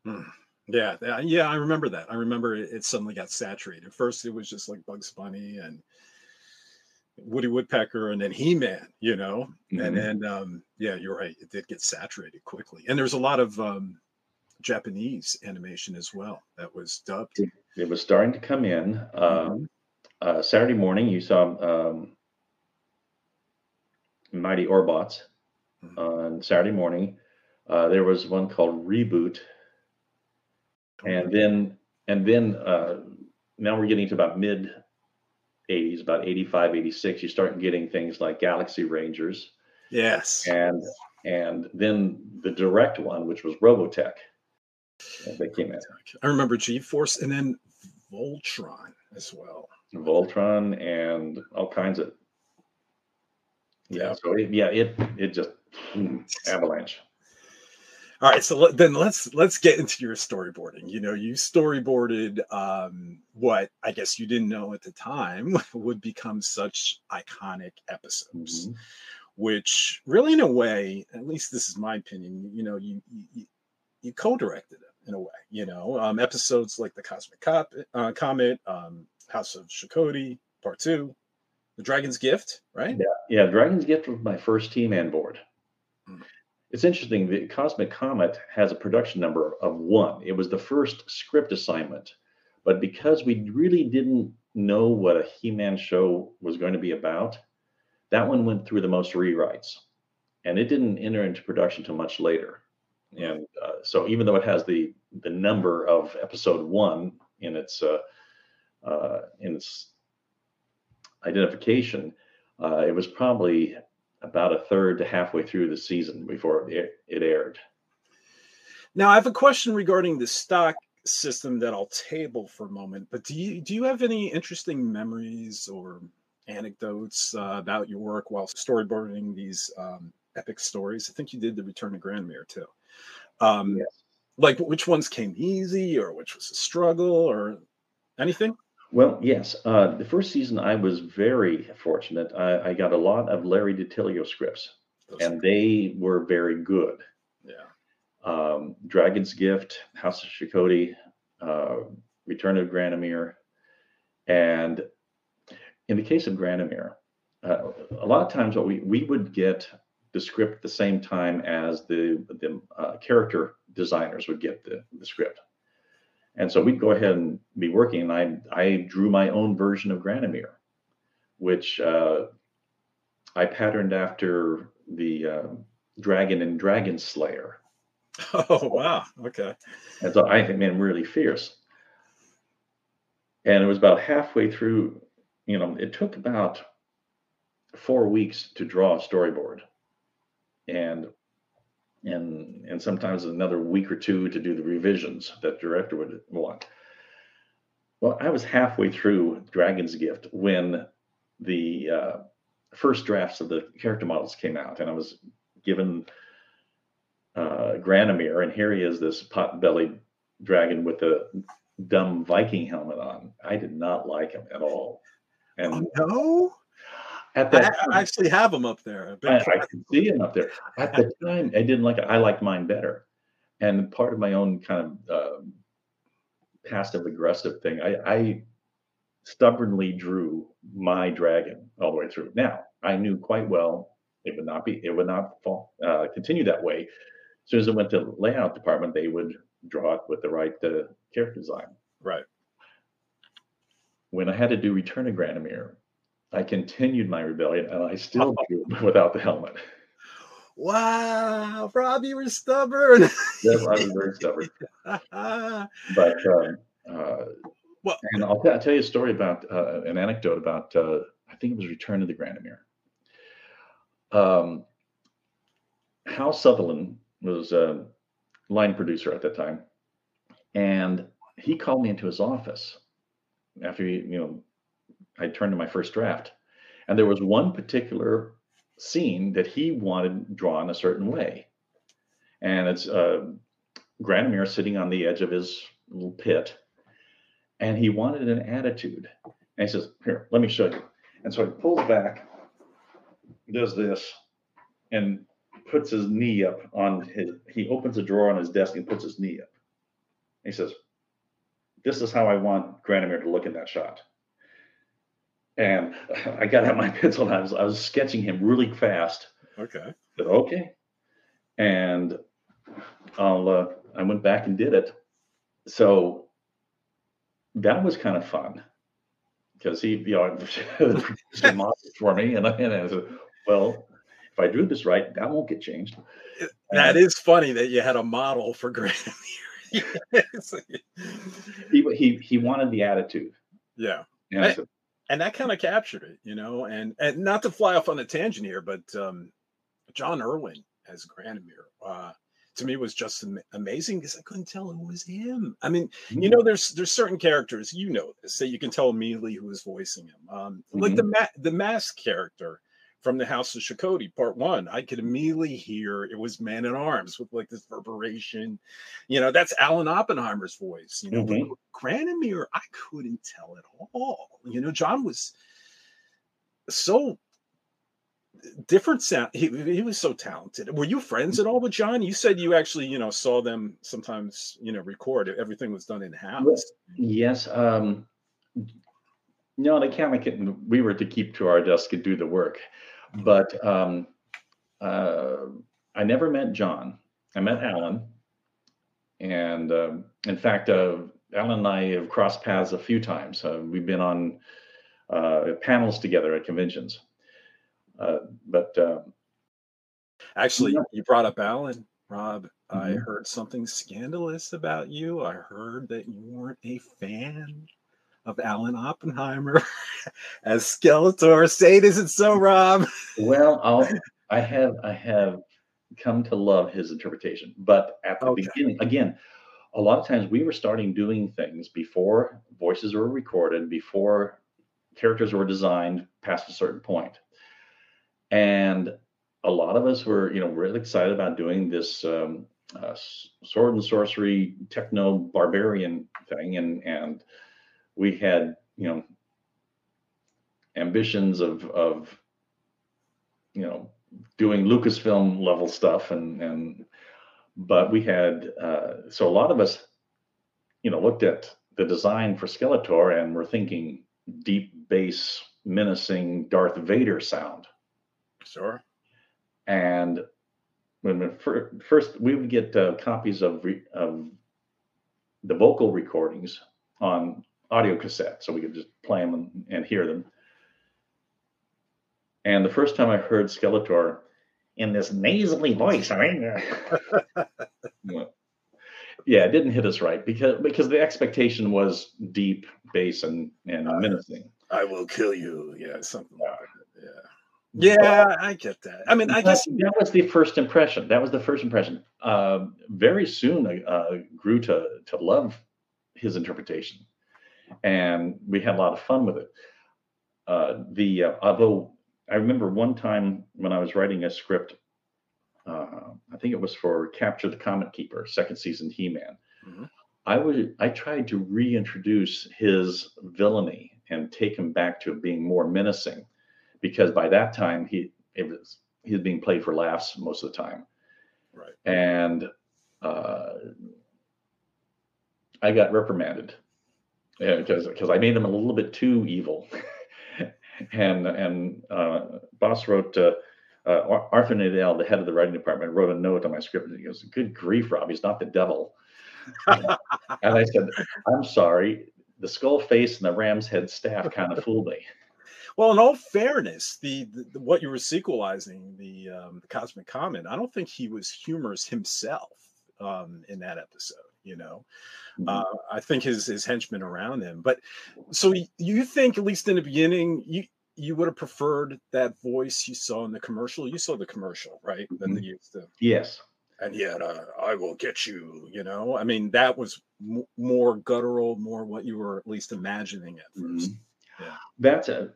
Hmm. Yeah, yeah, I remember that. I remember it, it, suddenly got saturated. First, it was just like Bugs Bunny and Woody Woodpecker, and then He Man. You know, mm-hmm. and then um, yeah, you're right. It did get saturated quickly, and there's a lot of um, Japanese animation as well that was dubbed. It, it was starting to come in. Um, mm-hmm uh, Saturday morning, you saw um, Mighty Orbots mm-hmm. on Saturday morning. Uh, there was one called Reboot, and then and then uh, now we're getting to about mid 80s, about 85, 86. You start getting things like Galaxy Rangers. Yes. And and then the direct one, which was Robotech, that came in. I remember G Force, and then Voltron as well. Voltron and all kinds of yeah. So it, yeah, it it just mm, avalanche. All right, so then let's let's get into your storyboarding. You know, you storyboarded um, what I guess you didn't know at the time would become such iconic episodes, mm-hmm. which really, in a way, at least this is my opinion. You know, you you, you co-directed it in a way. You know, um, episodes like the Cosmic Cop, uh, Comet, um, House of Shokoti, Part Two, The Dragon's Gift, right? Yeah, yeah. Dragon's Gift was my first team on board. Hmm. It's interesting. The Cosmic Comet has a production number of one. It was the first script assignment, but because we really didn't know what a He-Man show was going to be about, that one went through the most rewrites, and it didn't enter into production until much later. And uh, so, even though it has the the number of episode one in its uh, uh, in its identification, uh, it was probably about a third to halfway through the season before it, it aired. Now, I have a question regarding the stock system that I'll table for a moment. But do you do you have any interesting memories or anecdotes uh, about your work while storyboarding these um, epic stories? I think you did the Return of Granamyr too. Um, yes. Like which ones came easy, or which was a struggle, or anything? Well, yes. Uh, the first season, I was very fortunate. I, I got a lot of Larry DiTillio scripts, Those and they were very good. Yeah. Um, Dragon's Gift, House of Shokoti, uh, Return of Granamyr, and in the case of Granamyr, uh, a lot of times what we we would get the script at the same time as the the uh, character designers would get the, the script. And so we'd go ahead and be working. And I, I drew my own version of Granamyr, which uh, I patterned after the uh, Dragon and Dragon Slayer. Oh, wow. Okay. And so I think, man, really fierce. And it was about halfway through, you know, it took about four weeks to draw a storyboard, and and and sometimes another week or two to do the revisions that director would want. Well, I was halfway through Dragon's Gift when the uh, first drafts of the character models came out, and I was given uh, Granamyr, and here he is, this pot-bellied dragon with a dumb Viking helmet on. I did not like him at all. And oh, no, at that I, I actually have them up there. I, I can see him up there. At the time, I didn't like it. I liked mine better, and part of my own kind of uh, passive aggressive thing, I, I stubbornly drew my dragon all the way through. Now I knew quite well it would not be, it would not fall, uh, continue that way. As soon as it went to layout department, they would draw it with the right uh, character design. Right. When I had to do Return of Granamyr, I continued my rebellion and I still drew without the helmet. Wow, Rob, you were stubborn. yes, I was very stubborn. but um, uh, well, and I'll, I'll, tell you a story about uh, an anecdote about uh, I think it was Return of the Granamyr. Um, Hal Sutherland was a line producer at that time, and he called me into his office after he, you know I turned to my first draft, and there was one particular scene that he wanted drawn a certain way, and it's uh, Granamyr sitting on the edge of his little pit, and he wanted an attitude, and he says, "Here, let me show you." And so he pulls back, does this, and puts his knee up on his. He opens a drawer on his desk and puts his knee up. He says, "This is how I want Granamyr to look in that shot." And I got out my pencil and I was, I was sketching him really fast. Okay. Said, okay. And I'll, uh, I went back and did it. So that was kind of fun because he, you know, produced models for me. And I, and I said, well, if I do this right, that won't get changed. That and, is funny that you had a model for Graham he, he, he wanted the attitude. Yeah. And I, said, and that kind of captured it, you know. And and not to fly off on a tangent here, but um, John Erwin as Granamyr uh, to me was just amazing because I couldn't tell it was him. I mean, mm-hmm. you know, there's there's certain characters you know this that you can tell immediately who is voicing him. Um, mm-hmm. Like the ma- the mask character from the House of Shokoti, part one, I could immediately hear it was Man at Arms with like this reverberation. You know, that's Alan Oppenheimer's voice. You know, mm-hmm. Granamyr, I couldn't tell at all. You know, John was so different sound. He, he was so talented. Were you friends at all with John? You said you actually, you know, saw them sometimes, you know, record. Everything was done in house. Yes. Um, no, they can't make it. We were to keep to our desk and do the work. But um, uh, I never met John. I met Alan. And uh, in fact, uh, Alan and I have crossed paths a few times. Uh, we've been on uh, panels together at conventions. Uh, but actually, you brought up Alan, Rob. Mm-hmm. I heard something scandalous about you. I heard that you weren't a fan of Alan Oppenheimer as Skeletor. Say it isn't so, Rob. well, I'll, I have I have come to love his interpretation, but at the okay. beginning, again, a lot of times we were starting doing things before voices were recorded, before characters were designed past a certain point, and a lot of us were, you know, really excited about doing this um, uh, sword and sorcery techno barbarian thing, and and we had you know ambitions of of you know doing Lucasfilm level stuff and and but we had uh, so a lot of us you know looked at the design for Skeletor and we're thinking deep bass menacing Darth Vader sound. Sure. And when we first we would get uh, copies of re, of the vocal recordings on audio cassette, so we could just play them and, and hear them. And the first time I heard Skeletor in this nasally voice, I mean, yeah, it didn't hit us right because because the expectation was deep bass and and uh, menacing. I will kill you. Yeah, something like that. Yeah. Yeah, I get that. I mean, I guess that was the first impression. That was the first impression. Uh, very soon, I uh, grew to to love his interpretation, and we had a lot of fun with it. Uh, the uh, although I remember one time when I was writing a script, uh, I think it was for Capture the Comet Keeper, second season He Man. Mm-hmm. I would I tried to reintroduce his villainy and take him back to being more menacing, because by that time he it was he was being played for laughs most of the time, right? And uh, I got reprimanded because because I made him a little bit too evil, and and uh, boss wrote. Uh, uh, Arthur Nadel, the head of the writing department, wrote a note on my script. And he goes, "Good grief, Rob! He's not the devil." and I said, I'm sorry, the skull face and the ram's head staff kind of fooled me. Well, in all fairness, the, the what you were sequelizing, the um, the Cosmic Comet, I don't think he was humorous himself um, in that episode. You know, mm-hmm. uh, I think his his henchmen around him. But so you think, at least in the beginning, you you would have preferred that voice you saw in the commercial. You saw the commercial, right? That mm-hmm. they used to. Yes and yet uh, I will get you. You know, I mean, that was m- more guttural, more what you were at least imagining at 1st mm-hmm. Yeah, that's a.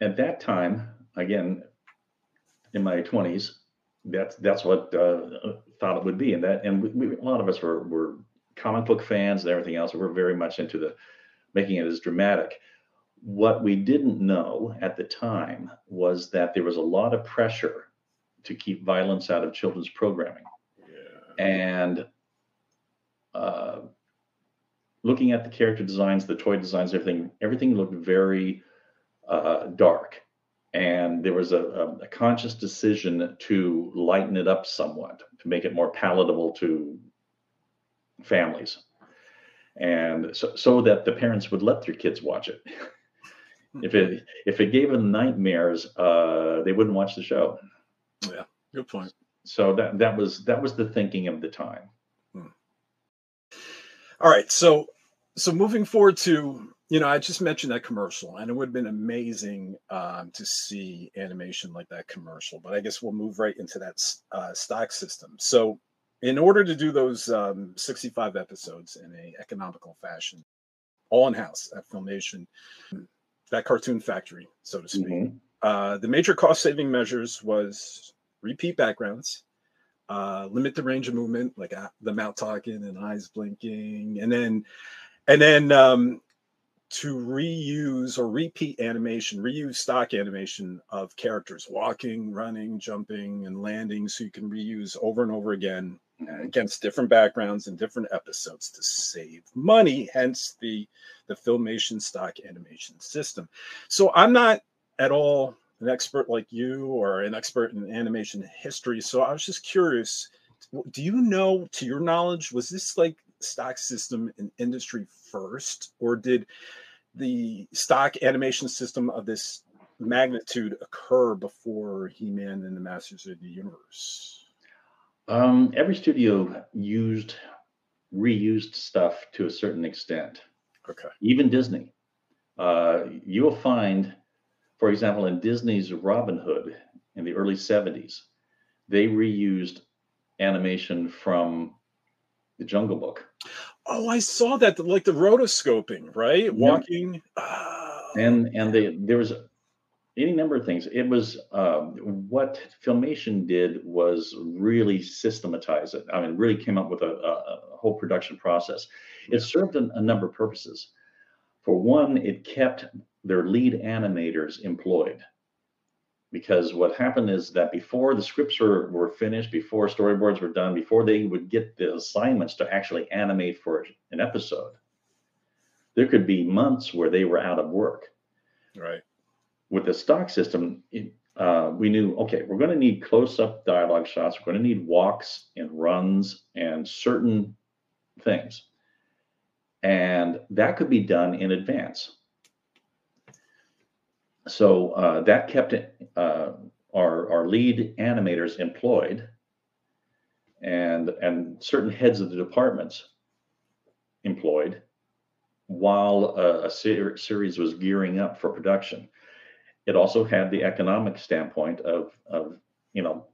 At that time, again, in my twenties, that's that's what uh, thought it would be, and that, and we, we, a lot of us were were comic book fans and everything else. We're very much into the making it as dramatic. What we didn't know at the time was that there was a lot of pressure to keep violence out of children's programming. Yeah. And uh, looking at the character designs, the toy designs, everything, everything looked very uh, dark. And there was a, a, conscious decision to lighten it up somewhat, to make it more palatable to families. And so, so that the parents would let their kids watch it. if it if it gave them nightmares, uh, they wouldn't watch the show. Yeah, good point. So that that was that was the thinking of the time. Hmm. All right, so so moving forward to you know I just mentioned that commercial, and it would have been amazing um, to see animation like that commercial. But I guess we'll move right into that uh, stock system. So in order to do those um, 65 episodes in a economical fashion, all in house at Filmation, that cartoon factory, so to speak. Mm-hmm. Uh, the major cost saving measures was repeat backgrounds, uh, limit the range of movement, like uh, the mouth talking and eyes blinking, and then and then um, to reuse or repeat animation, reuse stock animation of characters walking, running, jumping, and landing, so you can reuse over and over again uh, against different backgrounds and different episodes to save money. Hence the the filmation stock animation system. So I'm not at all an expert like you or an expert in animation history. So I was just curious do you know, to your knowledge, was this like stock system and industry first, or did the stock animation system of this magnitude occur before He Man and the Masters of the Universe? Um, every studio used reused stuff to a certain extent. Okay. Even Disney. Uh, you will find for example, in Disney's Robin Hood in the early 70s, they reused animation from the Jungle Book. Oh, I saw that, like the rotoscoping, right? Yeah. Walking. Oh. And and they, there was any number of things. It was um, what Filmation did was really systematize it. I mean, really came up with a, a, a whole production process. It served a, a number of purposes. For one, it kept their lead animators employed. Because what happened is that before the scripts were, were finished, before storyboards were done, before they would get the assignments to actually animate for an episode, there could be months where they were out of work. Right. With the stock system, it, uh, we knew okay, we're going to need close up dialogue shots, we're going to need walks and runs and certain things. And that could be done in advance so uh, that kept uh, our, our lead animators employed and and certain heads of the departments employed while a, a ser- series was gearing up for production it also had the economic standpoint of of you know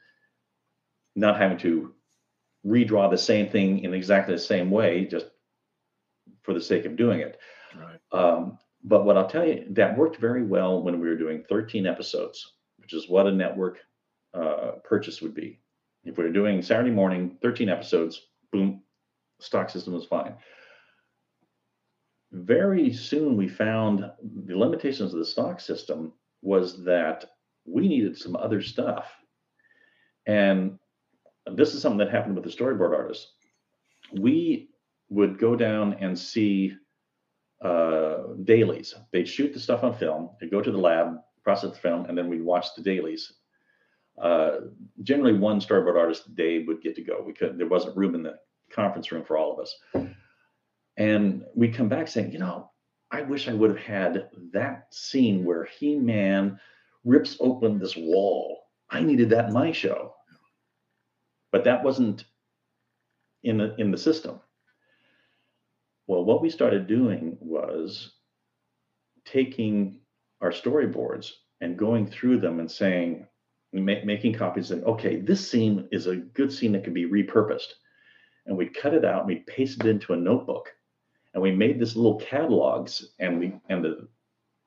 not having to redraw the same thing in exactly the same way just for the sake of doing it. Right. Um, but what I'll tell you, that worked very well when we were doing 13 episodes, which is what a network uh, purchase would be. If we were doing Saturday morning, 13 episodes, boom, stock system was fine. Very soon we found the limitations of the stock system was that we needed some other stuff. And this is something that happened with the storyboard artists. We would go down and see uh, dailies. They'd shoot the stuff on film, they'd go to the lab, process the film, and then we'd watch the dailies. Uh, generally, one storyboard artist a day would get to go. We couldn't, there wasn't room in the conference room for all of us, and we'd come back saying, you know, I wish I would have had that scene where He Man rips open this wall. I needed that in my show, but that wasn't in the in the system. Well, what we started doing was taking our storyboards and going through them and saying, ma- making copies and okay, this scene is a good scene that can be repurposed. And we cut it out and we pasted it into a notebook. And we made this little catalogs and we and the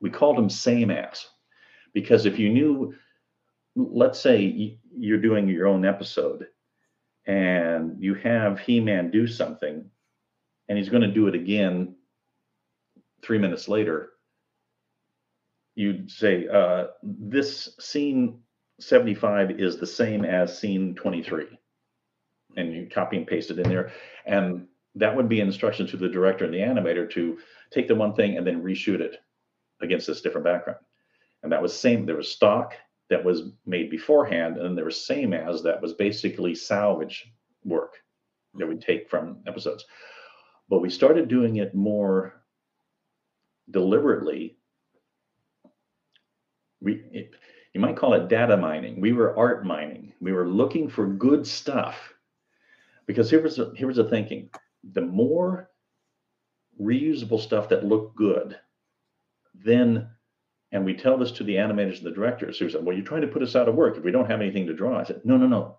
we called them same as because if you knew let's say you're doing your own episode and you have he-man do something and he's going to do it again three minutes later, you'd say, uh, this scene 75 is the same as scene 23. And you copy and paste it in there. And that would be instruction to the director and the animator to take the one thing and then reshoot it against this different background. And that was same. There was stock that was made beforehand, and there was same as that was basically salvage work that we take from episodes. But we started doing it more deliberately. We, it, you might call it data mining. We were art mining. We were looking for good stuff. Because here was the, here was the thinking: the more reusable stuff that looked good, then, and we tell this to the animators and the directors who said, "Well, you're trying to put us out of work if we don't have anything to draw." I said, "No, no, no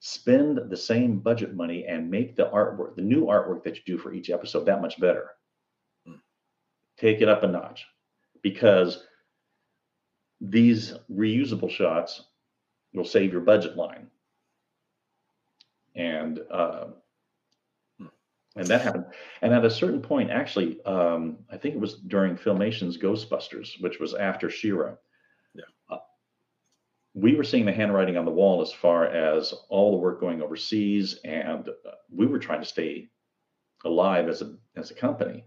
spend the same budget money and make the artwork, the new artwork that you do for each episode, that much better. Mm. Take it up a notch because these reusable shots will save your budget line. And uh, hmm. and that happened. And at a certain point, actually, um, I think it was during Filmation's Ghostbusters, which was after She-Ra. We were seeing the handwriting on the wall as far as all the work going overseas, and uh, we were trying to stay alive as a as a company.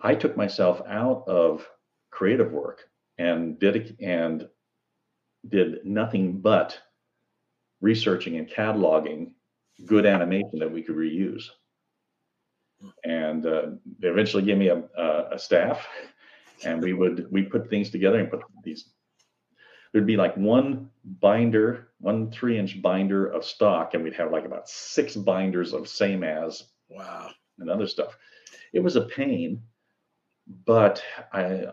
I took myself out of creative work and did and did nothing but researching and cataloging good animation that we could reuse. And uh, they eventually gave me a, a, a staff, and we would we put things together and put these there'd be like one binder, one three inch binder of stock, and we'd have like about six binders of same as wow and other stuff. It was a pain, but I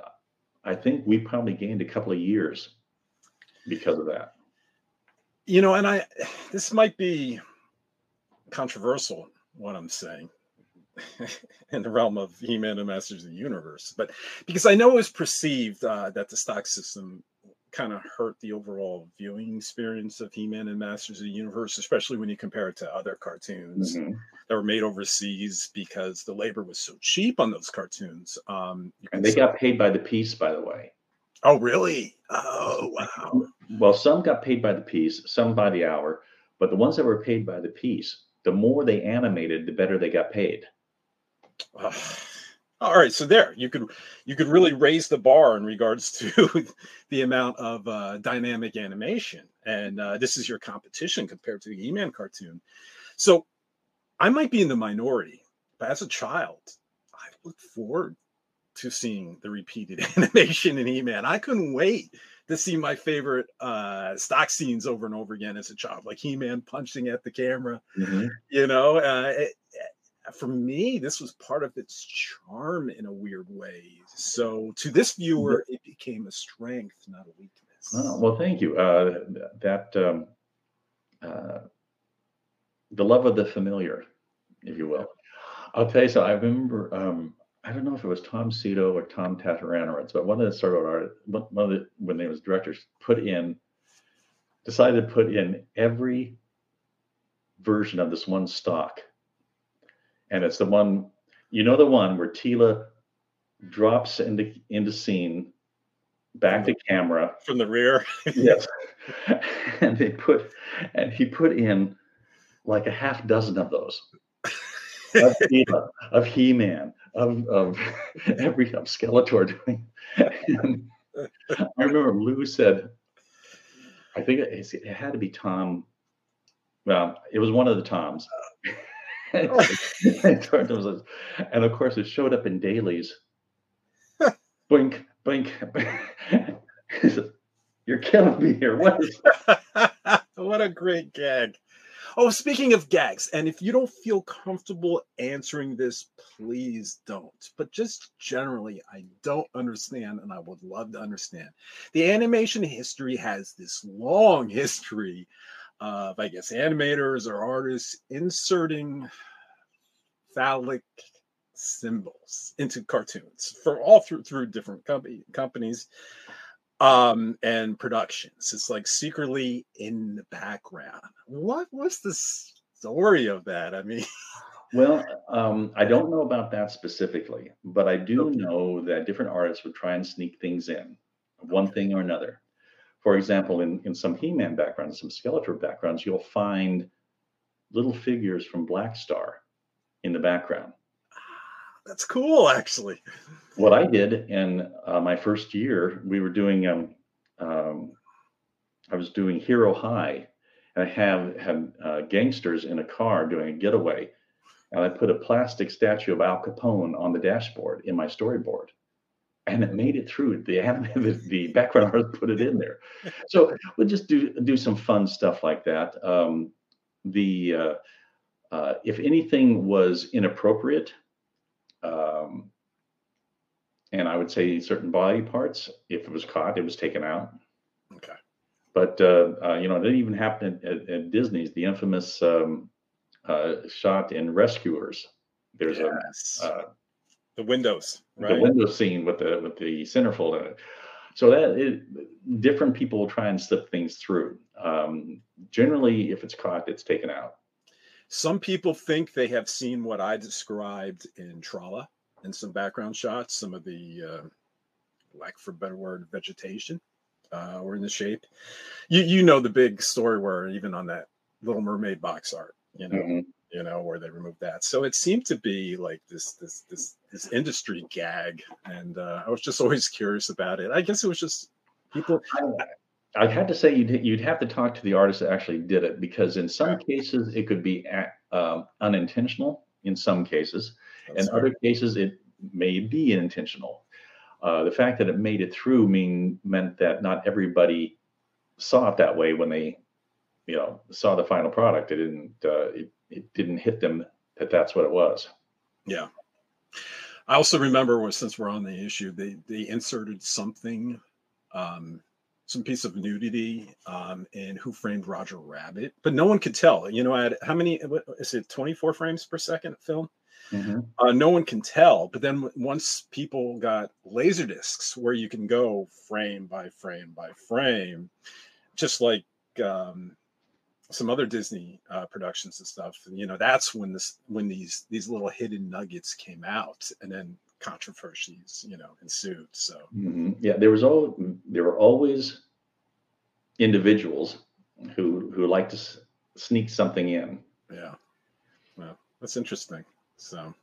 I think we probably gained a couple of years because of that. You know, and I this might be controversial what I'm saying in the realm of He-Man and Masters of the Universe, but because I know it was perceived uh, that the stock system kind of hurt the overall viewing experience of He-Man and Masters of the Universe, especially when you compare it to other cartoons mm-hmm. that were made overseas because the labor was so cheap on those cartoons. Um, and they got paid by the piece, by the way. Oh, really? Oh, wow. Well, some got paid by the piece, some by the hour, but the ones that were paid by the piece, the more they animated, the better they got paid. All right, so there you could you could really raise the bar in regards to the amount of uh, dynamic animation, and uh, this is your competition compared to the He-Man cartoon. So I might be in the minority, but as a child, I looked forward to seeing the repeated animation in He-Man. I couldn't wait to see my favorite uh, stock scenes over and over again as a child, like He-Man punching at the camera. Mm-hmm. You know, uh, it, for me, this was part of its charm in a weird way. So to this viewer, it, became a strength, not a weakness. Oh, well, thank you. Uh, that um, uh, the love of the familiar, if you will. I'll tell you so. I remember. Um, I don't know if it was Tom Sito or Tom Tataranowicz, but one of the sort of art, one of the when they was directors put in, decided to put in every version of this one stock, and it's the one, you know, the one where Teela drops into into scene, back to camera from the rear. yes, and they put, and he put in like a half dozen of those of, Teela, of He-Man, of, of every of Skeletor doing. And I remember Lou said, I think it, it, had to be Tom. Well, it was one of the Toms. Uh, and of course, it showed up in dailies. blink, blink. You're killing me here. What is what a great gag. Oh, speaking of gags, and if you don't feel comfortable answering this, please don't. But just generally, I don't understand, and I would love to understand. The animation history has this long history of, I guess, animators or artists inserting phallic symbols into cartoons for all through through different company, companies um and productions it's like secretly in the background what what's the story of that i mean well um i don't know about that specifically but i do okay. know that different artists would try and sneak things in one okay. thing or another for example in in some he-man backgrounds some skeletor backgrounds you'll find little figures from black star in the background that's cool, actually. What I did in uh, my first year, we were doing. Um, um, I was doing Hero High, and I have had uh, gangsters in a car doing a getaway, and I put a plastic statue of Al Capone on the dashboard in my storyboard, and it made it through. The the, the background artist put it in there, so we'll just do do some fun stuff like that. Um, the uh, uh if anything was inappropriate, um, and I would say certain body parts, if it was caught, it was taken out. Okay. But uh, uh, you know, it didn't even happen at, at, at Disney's. The infamous um, uh, shot in Rescuers. There's yes. a uh, the windows, right? The window scene with the with the centerfold in it. So that it, different people try and slip things through. Um, generally, if it's caught, it's taken out. Some people think they have seen what I described in Trolla and some background shots, some of the, uh, lack for a better word, vegetation uh, or in the shape. You you know the big story where even on that Little Mermaid box art, you know, mm-hmm. You know where they removed that. So it seemed to be like this this this this industry gag, and uh, I was just always curious about it. I guess it was just people. I'd have to say you'd you'd have to talk to the artist that actually did it because in some cases it could be um, unintentional. In some cases, That's in other cases it may be intentional. Uh, the fact that it made it through mean meant that not everybody saw it that way when they, you know, saw the final product. It didn't uh, it, it didn't hit them that that's what it was. Yeah. I also remember since we're on the issue, they they inserted something um, some piece of nudity um, in Who Framed Roger Rabbit, but no one could tell. You know, at how many is it? Twenty four frames per second film. Mm-hmm. Uh, no one can tell. But then once people got laser discs where you can go frame by frame by frame, just like um, some other Disney uh, productions and stuff, you know, that's when this when these these little hidden nuggets came out, and then controversies, you know, ensued. So mm-hmm. yeah, there was all there were always individuals who who like to s- sneak something in. Yeah, well, that's interesting. So,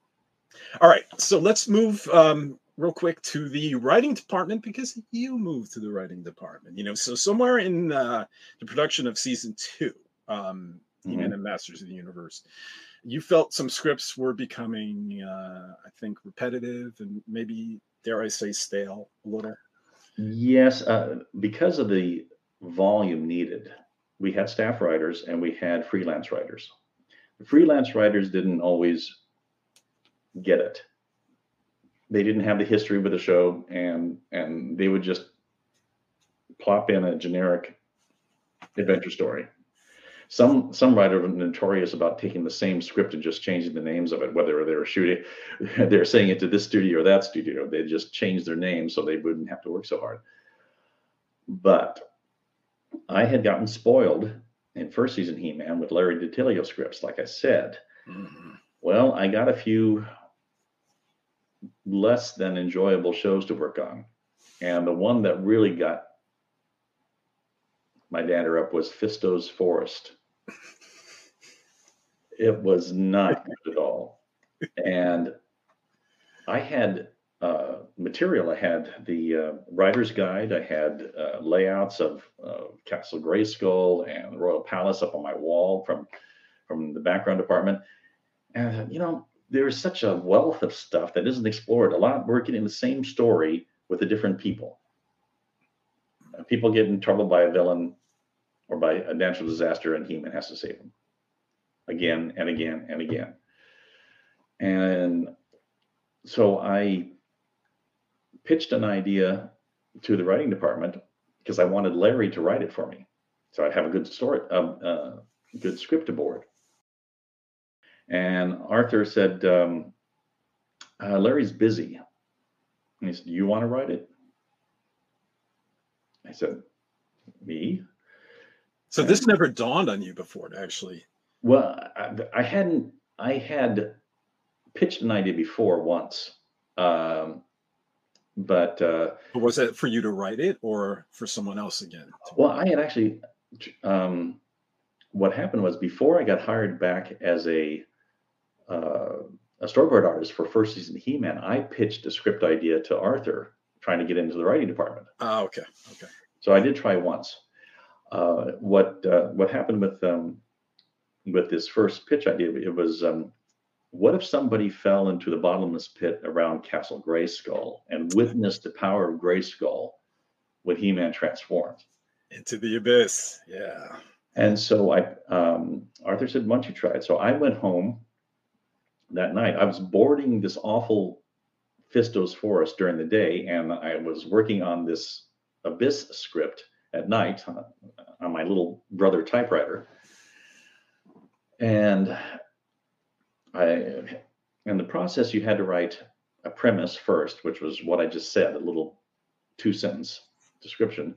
all right, so let's move um, real quick to the writing department because you moved to the writing department. You know, so somewhere in uh, the production of season two, um, mm-hmm. even in Masters of the Universe you felt some scripts were becoming, uh, I think, repetitive and maybe, dare I say, stale a little. Yes, uh, because of the volume needed, we had staff writers and we had freelance writers. The freelance writers didn't always get it. they didn't have the history with the show, and and they would just plop in a generic adventure story. Some some writer notorious about taking the same script and just changing the names of it, whether they were shooting, they're saying it to this studio or that studio. They just changed their name so they wouldn't have to work so hard. But I had gotten spoiled in first season He-Man with Larry DiTillio scripts, like I said. Mm-hmm. Well, I got a few less than enjoyable shows to work on. And the one that really got my dander up was Fisto's Forest. It was not good at all. And I had uh, material. I had the uh, writer's guide. I had uh, layouts of Castle Grayskull and the Royal Palace up on my wall from from the background department. And you know, there's such a wealth of stuff that isn't explored. A lot working in the same story with the different people. People get in trouble by a villain or by a natural disaster, and He-Man has to save them again and again and again. And so I pitched an idea to the writing department because I wanted Larry to write it for me, so I'd have a good story, um, uh, good script aboard. And Arthur said, um, uh, "Larry's busy." And he said, "Do you want to write it?" I said, "Me." So this never dawned on you before, actually. Well, I, I hadn't. I had pitched an idea before once, um, but uh, was it for you to write it or for someone else again? Well, I had actually. Um, what happened was before I got hired back as a uh, a storyboard artist for first season He-Man, I pitched a script idea to Arthur, trying to get into the writing department. Oh, okay, okay. So I did try once. Uh, what uh, what happened with um, with this first pitch idea? It was um, what if somebody fell into the bottomless pit around Castle Grayskull and witnessed the power of Grayskull when He-Man transformed into the abyss? Yeah. And so I, um, Arthur said, "Why don't you try it?" So I went home that night. I was boarding this awful Fisto's Forest during the day, and I was working on this abyss script at night on, on my little brother typewriter. And I, in the process, you had to write a premise first, which was what I just said, a little two sentence description.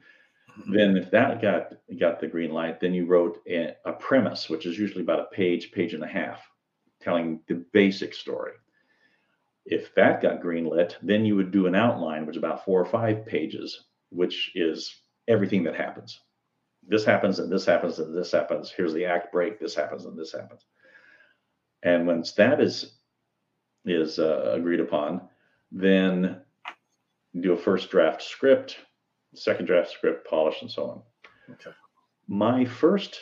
Mm-hmm. Then, if that got got the green light, then you wrote a, a, premise, which is usually about a page, page and a half, telling the basic story. If that got green lit, then you would do an outline, which is about four or five pages, which is everything that happens. This happens, and this happens, and this happens. Here's the act break. This happens, and this happens. And once that is is uh, agreed upon, then do a first draft script, second draft script, polish, and so on. Okay. My first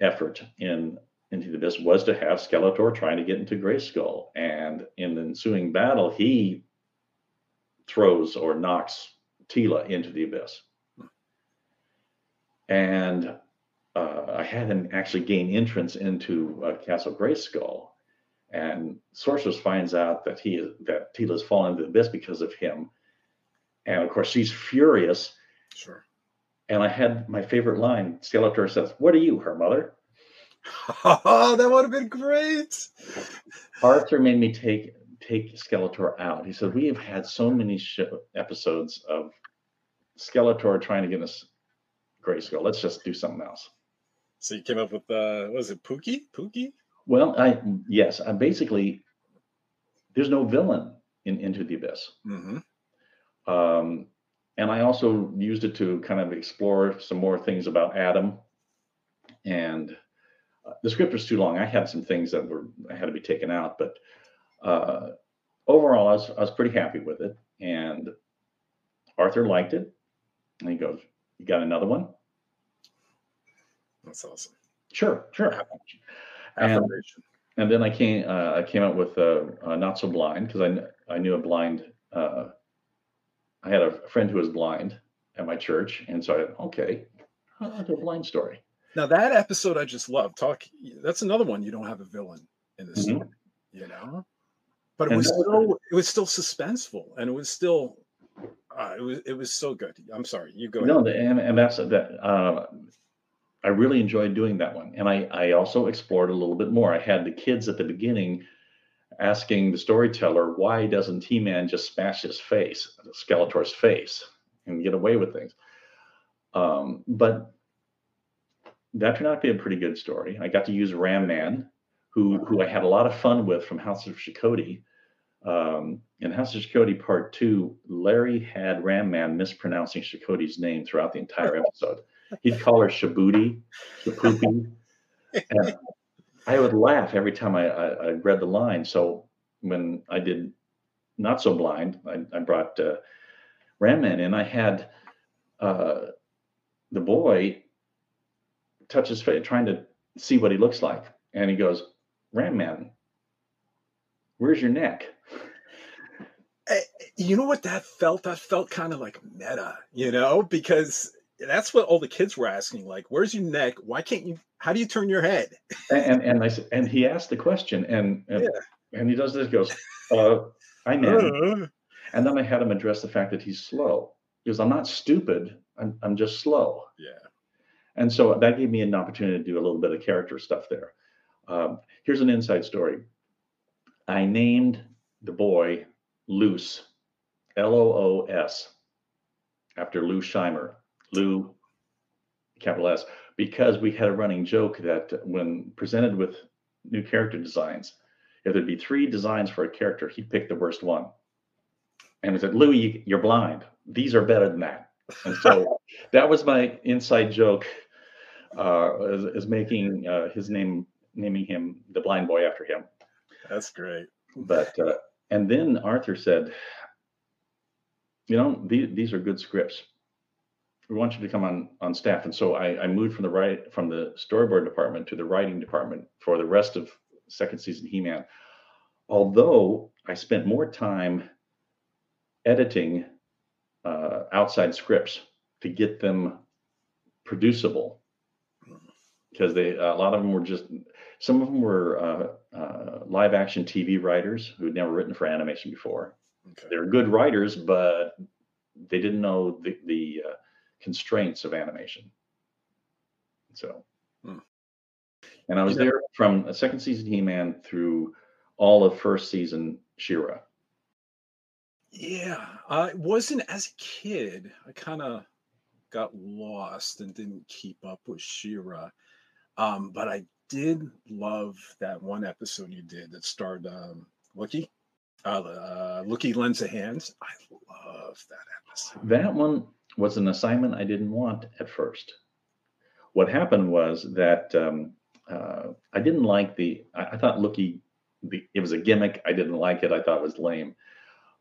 effort in into the abyss was to have Skeletor trying to get into Grayskull, and in the ensuing battle, he throws or knocks Teela into the abyss. And uh, I had him actually gain entrance into uh, Castle Grayskull, and Sorceress finds out that he that Teela's fallen into the abyss because of him, and of course she's furious. Sure. And I had my favorite line. Skeletor says, "What are you, her mother?" Oh, that would have been great. Arthur made me take take Skeletor out. He said, "We have had so many show, episodes of Skeletor trying to get us Grayskull. Let's just do something else." So you came up with uh was it Pookie? Pookie? Well, I yes, I basically there's no villain in Into the Abyss. Mm-hmm. Um, and I also used it to kind of explore some more things about Adam. And uh, the script was too long. I had some things that were had to be taken out, but uh, overall, I was I was pretty happy with it. And Arthur liked it, and he goes, "You got another one?" That's awesome. Sure, sure. And, and then I came uh, I came up with uh, uh, not so blind because I I knew a blind uh, I had a friend who was blind at my church, and so I okay, I'll do a blind story. Now that episode I just love. Talk. That's another one you don't have a villain in this mm-hmm. story, you know. But but it was still it was still suspenseful, and it was still uh, it was it was so good. I'm sorry, you go. No, and and that's that. Uh, I really enjoyed doing that one, and I I also explored a little bit more. I had the kids at the beginning asking the storyteller why doesn't He-Man just smash his face, Skeletor's face, and get away with things. Um, but that turned out to be a pretty good story. I got to use Ram Man, who who I had a lot of fun with from House of Shokoti. Um, in House of Shokoti Part Two, Larry had Ram Man mispronouncing Shokoti's name throughout the entire episode. He'd call her Shabuti, Shapoopy. And I would laugh every time I, I, I, read the line. So when I did Not So Blind, I, I brought uh, Ram Man in. I had uh, the boy touch his face, trying to see what he looks like. And he goes, Ram Man, where's your neck? Eh, you know what that felt? That felt kind of like meta, you know, because that's what all the kids were asking. Like, where's your neck? Why can't you? How do you turn your head? and and I said, and he asked the question, and and, yeah. and he does this. Goes, uh, I know. Uh, and then I had him address the fact that he's slow. Because I'm not stupid. I'm I'm just slow. Yeah. And so that gave me an opportunity to do a little bit of character stuff there. Um, here's an inside story. I named the boy Loos, L O O S, after Lou Scheimer. Lou, capital S, because we had a running joke that when presented with new character designs, if there'd be three designs for a character, he'd pick the worst one. And he said, Louis, you're blind. These are better than that. And so that was my inside joke, uh, is, is making uh, his name, naming him the blind boy after him. That's great. But, uh, and then Arthur said, you know, these, these are good scripts we want you to come on on staff. And so I, I moved from the right from the storyboard department to the writing department for the rest of second season He-Man. Although I spent more time editing uh, outside scripts to get them producible because they a lot of them were just some of them were uh, uh, live action TV writers who had never written for animation before. Okay. They're good writers, but they didn't know the the uh, constraints of animation. So, hmm. and I was there from a second season He Man through all of first season She-Ra. Yeah, I wasn't as a kid. I kind of got lost and didn't keep up with She-Ra. Um, but I did love that one episode you did that starred um, Loo-Kee. Uh, uh, Loo-Kee lends a hand. I love that episode. That one was an assignment I didn't want at first. What happened was that um, uh, I didn't like the. I, I thought Loo-Kee, the, it was a gimmick. I didn't like it. I thought it was lame.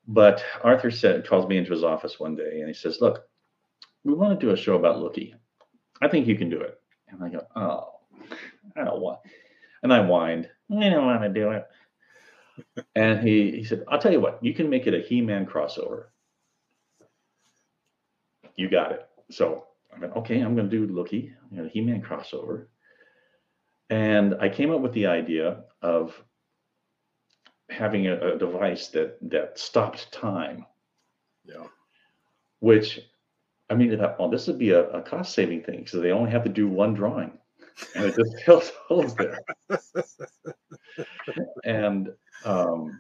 But Arthur said, calls me into his office one day, and he says, "Look, we want to do a show about Loo-Kee. I think you can do it." And I go, "Oh, I don't want." And I whined, "I don't want to do it." and he he said, "I'll tell you what. You can make it a He-Man crossover." you got it. So I went, okay, I'm going to do Loo-Kee, you know, He-Man crossover. And I came up with the idea of having a, a device that that stopped time. Yeah. Which, I mean, I thought, well, this would be a, a cost saving thing because they only have to do one drawing, and it just holes there. and um,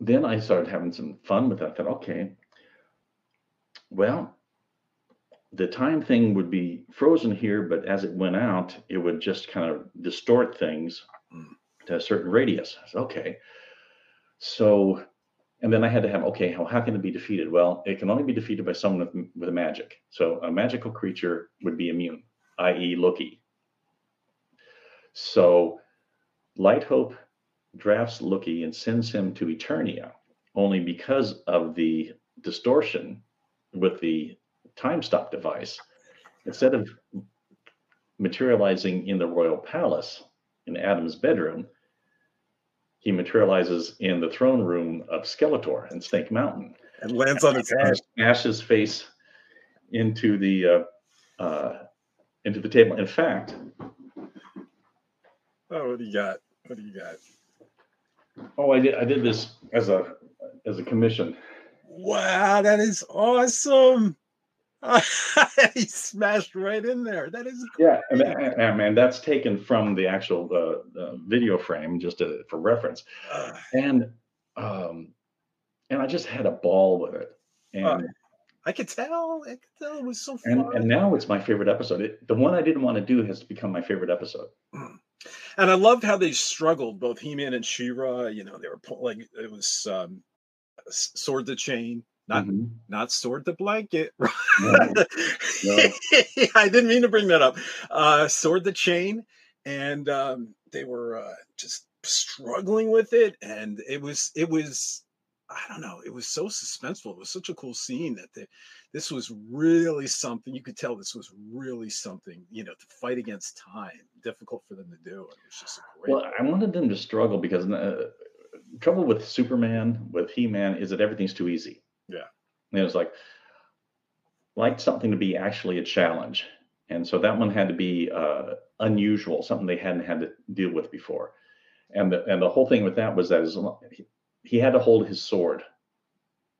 then I started having some fun with that. I thought, okay, well, the time thing would be frozen here, but as it went out, it would just kind of distort things mm. to a certain radius. Said, okay. So, and then I had to have, okay, how, how can it be defeated? Well, it can only be defeated by someone with, with a magic. So a magical creature would be immune, i.e., Loo-Kee. So Light Hope drafts Loo-Kee and sends him to Eternia only because of the distortion with the time stop device, instead of materializing in the royal palace in Adam's bedroom, he materializes in the throne room of Skeletor in Snake Mountain. And lands on his head, smashes his face into the uh, uh, into the table. In fact, oh, what do you got? What do you got? Oh, I did. I did this as a as a commission. Wow, that is awesome. he smashed right in there. That is yeah, I mean, I, man, that's taken from the actual uh, uh, video frame just to, for reference, uh, and um, and I just had a ball with it, and I could tell, I could tell it was so fun. And, and now it's my favorite episode. It, the one I didn't want to do has become my favorite episode. And I loved how they struggled, both He-Man and She-Ra. You know, they were like it was um, sword the chain, not mm-hmm. not sword the blanket. No. No. I didn't mean to bring that up. Uh, sword the chain, and um, they were uh, just struggling with it, and it was it was I don't know. It was so suspenseful. It was such a cool scene that the, this was really something. You could tell this was really something. You know, to fight against time, difficult for them to do. It was just great. Well, I wanted them to struggle because uh, trouble with Superman, with He Man, is that everything's too easy. Yeah, and it was like like something to be actually a challenge, and so that one had to be uh, unusual, something they hadn't had to deal with before. And the, and the whole thing with that was that is he had to hold his sword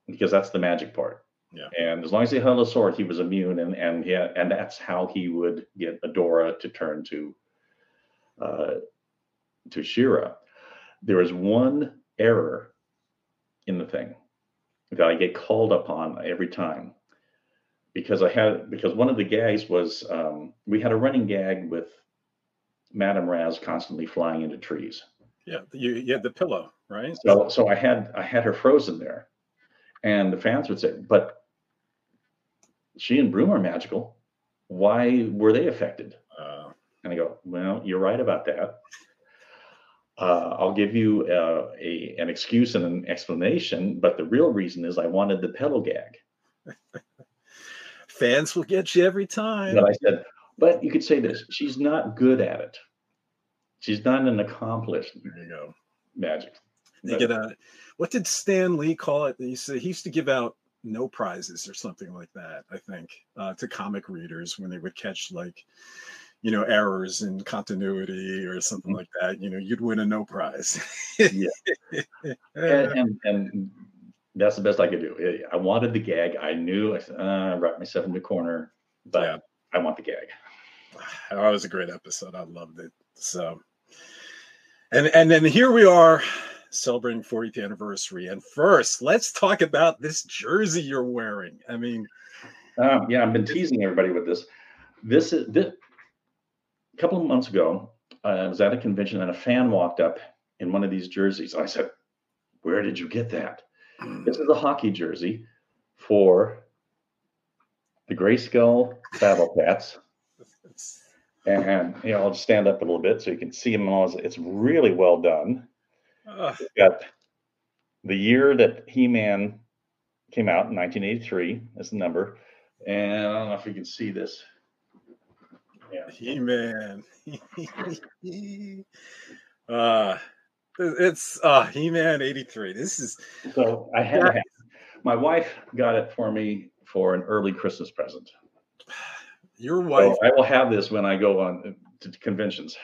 because that's the magic part. Yeah. And as long as he held a sword, he was immune, and and he had, and that's how he would get Adora to turn to uh, to She-Ra. There was one error in the thing that I get called upon every time because I had because one of the gags was um, we had a running gag with Madame Raz constantly flying into trees. Yeah, you, you had the pillow, right? So so I had I had her frozen there, and the fans would say, "But she and Broom are magical. Why were they affected?" Uh, and I go, "Well, you're right about that. Uh, I'll give you uh, a an excuse and an explanation, but the real reason is I wanted the pedal gag." Fans will get you every time. But I said, but you could say this: she's not good at it. She's not an accomplished. There you go. Magic. You get a. What did Stan Lee call it? He said he used to give out no prizes or something like that. I think uh, to comic readers when they would catch like, you know, errors in continuity or something mm-hmm. like that. You know, you'd win a no prize. yeah. and, and, and that's the best I could do. I wanted the gag. I knew I, uh, I wrapped myself in the corner, but yeah. I want the gag. That was a great episode. I loved it. So and and then here we are celebrating 40th anniversary. And first, let's talk about this jersey you're wearing. I mean, um, yeah, I've been teasing everybody with this. This is this, a couple of months ago. Uh, I was at a convention and a fan walked up in one of these jerseys. I said, "Where did you get that?" this is a hockey jersey for the Grayskull Battle Cats and you know, I'll just stand up a little bit so you can see them all. It's really well done. Uh, got the year that He-Man came out in 1983 as the number, and I don't know if you can see this. Yeah, He-Man. uh, it's uh He-Man 83. This is so I had yeah. my wife got it for me for an early Christmas present. Your wife. So I will have this when I go on to conventions.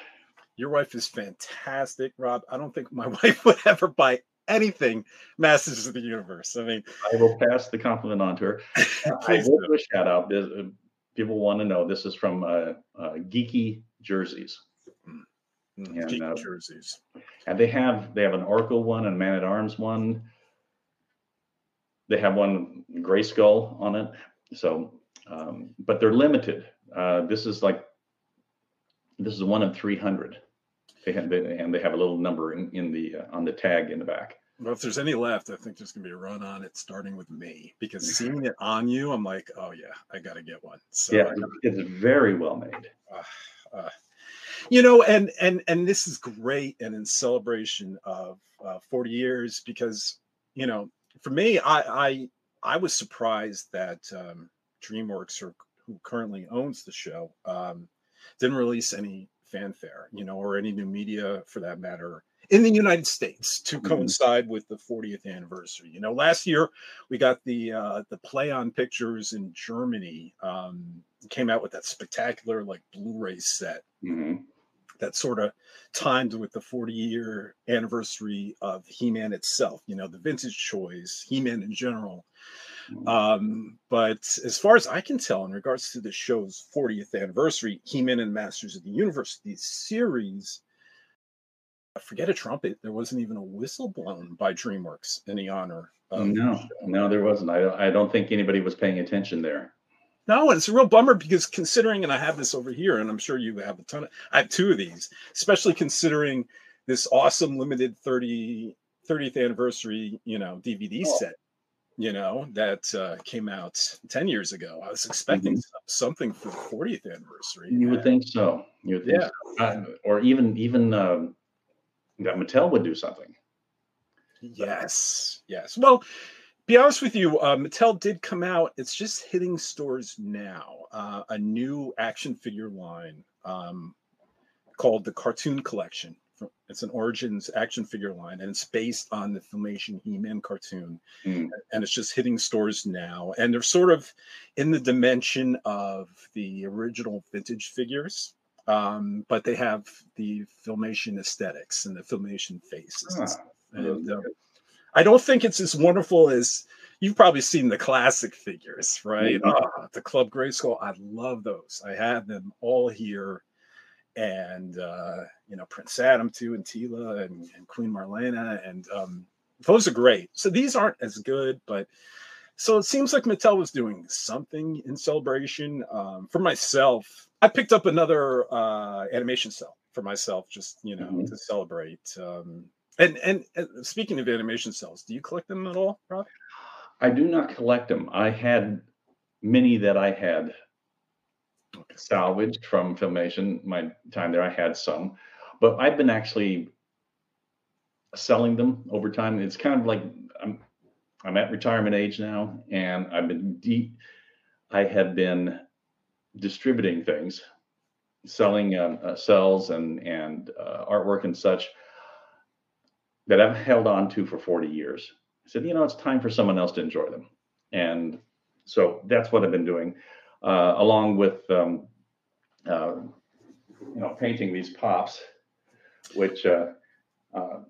Your wife is fantastic, Rob. I don't think my wife would ever buy anything Masters of the Universe. I mean, I will pass the compliment on to her. I will do a shout out. Uh, people want to know this is from uh, uh, Geeky Jerseys. Mm-hmm. And, Geeky uh, jerseys. And they have they have an Oracle one and Man at Arms one. They have one Grayskull on it. So um, but they're limited. Uh, this is like this is one of 300. They have, they, and they have a little number in, in the uh, on the tag in the back. Well, if there's any left, I think there's gonna be a run on it starting with me because seeing it on you, I'm like, oh yeah, I gotta get one. So yeah, it's very well made. Uh, uh, you know, and and and this is great, and in celebration of uh, 40 years, because you know, for me, I I I was surprised that um, DreamWorks, or who currently owns the show, um, didn't release any fanfare, you know, or any new media for that matter in the United States to mm-hmm. coincide with the 40th anniversary. You know, last year we got the uh, the Plaion Pictures in Germany um, came out with that spectacular like Blu-ray set. Mm-hmm. that sort of timed with the 40 year anniversary of He-Man itself. You know, the vintage choice, He-Man in general. Mm-hmm. Um, but as far as I can tell, in regards to the show's 40th anniversary, He-Man and Masters of the Universe, the series, I forget a trumpet. There wasn't even a whistle blown by DreamWorks in the honor. no, no, there wasn't. I, I don't think anybody was paying attention there. No, and it's a real bummer because considering, and I have this over here, and I'm sure you have a ton of, I have two of these, especially considering this awesome limited 30, 30th anniversary, you know, DVD oh. set, you know, that uh, came out 10 years ago. I was expecting mm-hmm. something for the 40th anniversary. You would think so. You would think yeah. So. Uh, or even, even um, that Mattel would do something. Yes. Yes. Well, be honest with you, uh, Mattel did come out. It's just hitting stores now. Uh, a new action figure line um, called the Cartoon Collection. It's an Origins action figure line, and it's based on the Filmation He-Man cartoon, mm. and it's just hitting stores now. And they're sort of in the dimension of the original vintage figures, um, but they have the Filmation aesthetics and the Filmation faces. Ah, and, uh, I don't think it's as wonderful as you've probably seen the classic figures, right? Mm-hmm. Uh, the Club Grayskull, I love those. I have them all here, and uh, you know Prince Adam too, and Teela and, and Queen Marlena, and um, those are great. So these aren't as good, but so it seems like Mattel was doing something in celebration. Um, for myself, I picked up another uh, animation cel for myself, just you know, mm-hmm. to celebrate. Um, and, and, and speaking of animation cels, do you collect them at all, Rob? I do not collect them. I had many that I had. Salvaged from filmation. My time there, I had some, but I've been actually selling them over time. It's kind of like I'm I'm at retirement age now, and I've been deep. I have been distributing things, selling um, uh, cels and and uh, artwork and such that I've held on to for 40 years. I said, you know, it's time for someone else to enjoy them. And so that's what I've been doing, uh, along with, um, uh, you know, painting these pops, which uh, uh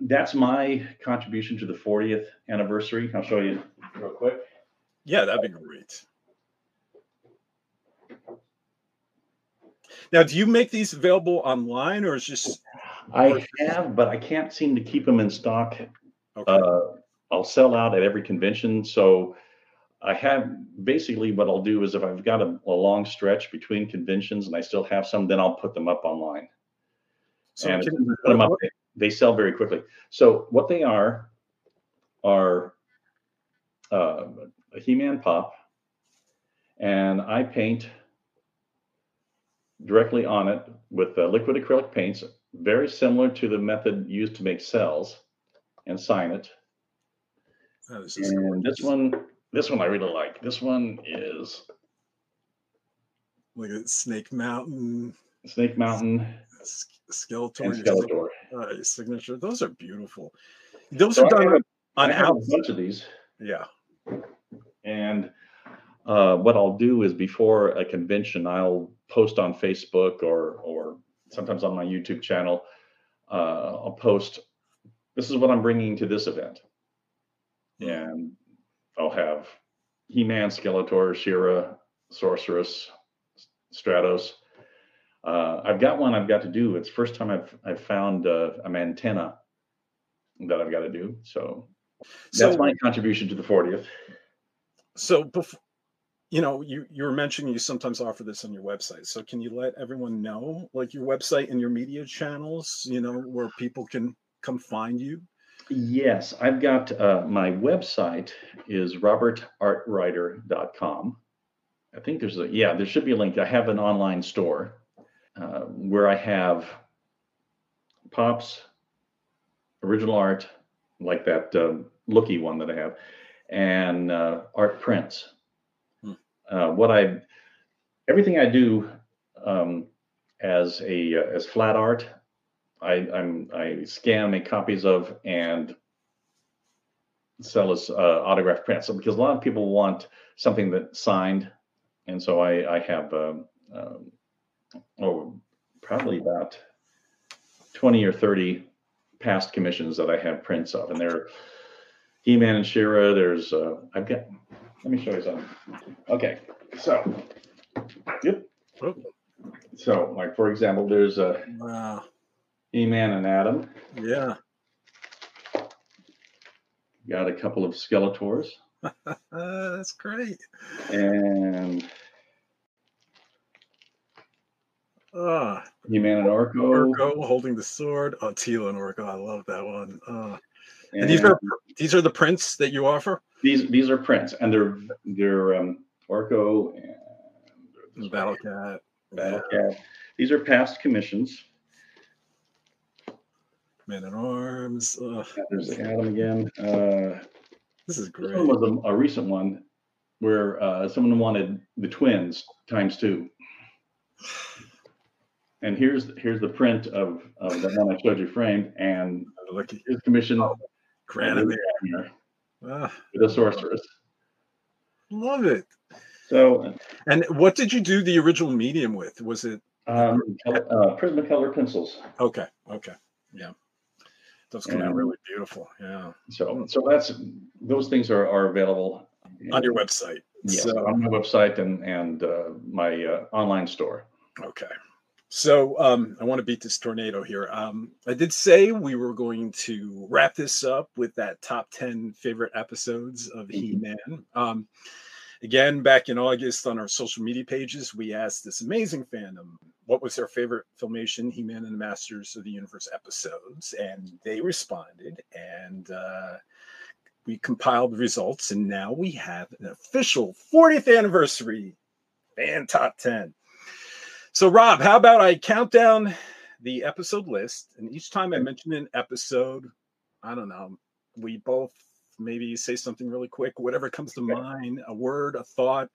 that's my contribution to the 40th anniversary. I'll show you real quick. Yeah, that'd be great. Now, do you make these available online or is just I have, but I can't seem to keep them in stock. Okay. Uh, I'll sell out at every convention. So I have basically what I'll do is if I've got a, a, long stretch between conventions and I still have some, then I'll put them up online. So and put them up, they, sell very quickly. So what they are are uh, a He-Man pop, and I paint directly on it with uh, liquid acrylic paints very similar to the method used to make cels and sign it. Oh, this and this one, this one I really like. This one is like a Snake Mountain. Snake Mountain. Skeletor. And Skeletor. Uh, signature. Those are beautiful. Those so are done on a bunch of these. Yeah. And uh, what I'll do is before a convention, I'll post on Facebook or or sometimes on my YouTube channel, uh, I'll post, this is what I'm bringing to this event. And I'll have He-Man, Skeletor, She-Ra, Sorceress, Stratos. Uh, I've got one I've got to do. It's first time I've I've found uh, a antenna that I've got to do. So, so that's my contribution to the 40th. So before you know you you were mentioning you sometimes offer this on your website so can you let everyone know like your website and your media channels you know where people can come find you yes i've got uh, my website is robertartwriter.com i think there's a yeah there should be a link. I have an online store uh, where i have pops original art like that uh, Loo-Kee one that i have and uh, art prints. Uh, what I everything I do um, as a uh, as flat art, I I'm, I scan, make copies of, and sell as uh, autograph prints. So because a lot of people want something that signed, and so I I have um, um, or probably about 20 or 30 past commissions that I have prints of, and they're He-Man and She-Ra. There's uh, I've got. Let me show you something. Okay, so yep. Oh. So, like for example, there's a Wow. He-Man and Adam. Yeah. Got a couple of Skeletors that's great. and Uh, He-Man and Orko. Orko holding the sword. Oh, Teela and Orko. I love that one. Uh, And and these are these are the prints that you offer. these these are prints, and they're they're um, Orko and Battle Cat. Battle Cat. These are past commissions. Man at Arms. Uh, There's Adam again. Uh, this is great. this one was a, a recent one where uh, someone wanted the twins times two. And here's here's the print of, of the one I showed you framed, and his commission with Ah, a sorceress. love it. So And what did you do the original medium with? Was it um, uh, Prismacolor pencils. okay? Okay, yeah. Those come out really beautiful. Yeah, So so that's those things are, are available on your website. Yes, So, on my website and and uh, my uh, online store. Okay. So um, I want to beat this tornado here. Um, I did say we were going to wrap this up with that top 10 favorite episodes of Mhm. He Man. Um, again, back in August on our social media pages, we asked this amazing fandom what was their favorite filmation, He Man and the Masters of the Universe episodes. And they responded. And uh, we compiled the results. And now we have an official 40th anniversary fan top 10. So, Rob, how about I count down the episode list, and each time I mention an episode, I don't know, we both maybe say something really quick, whatever comes to mind, a word, a thought,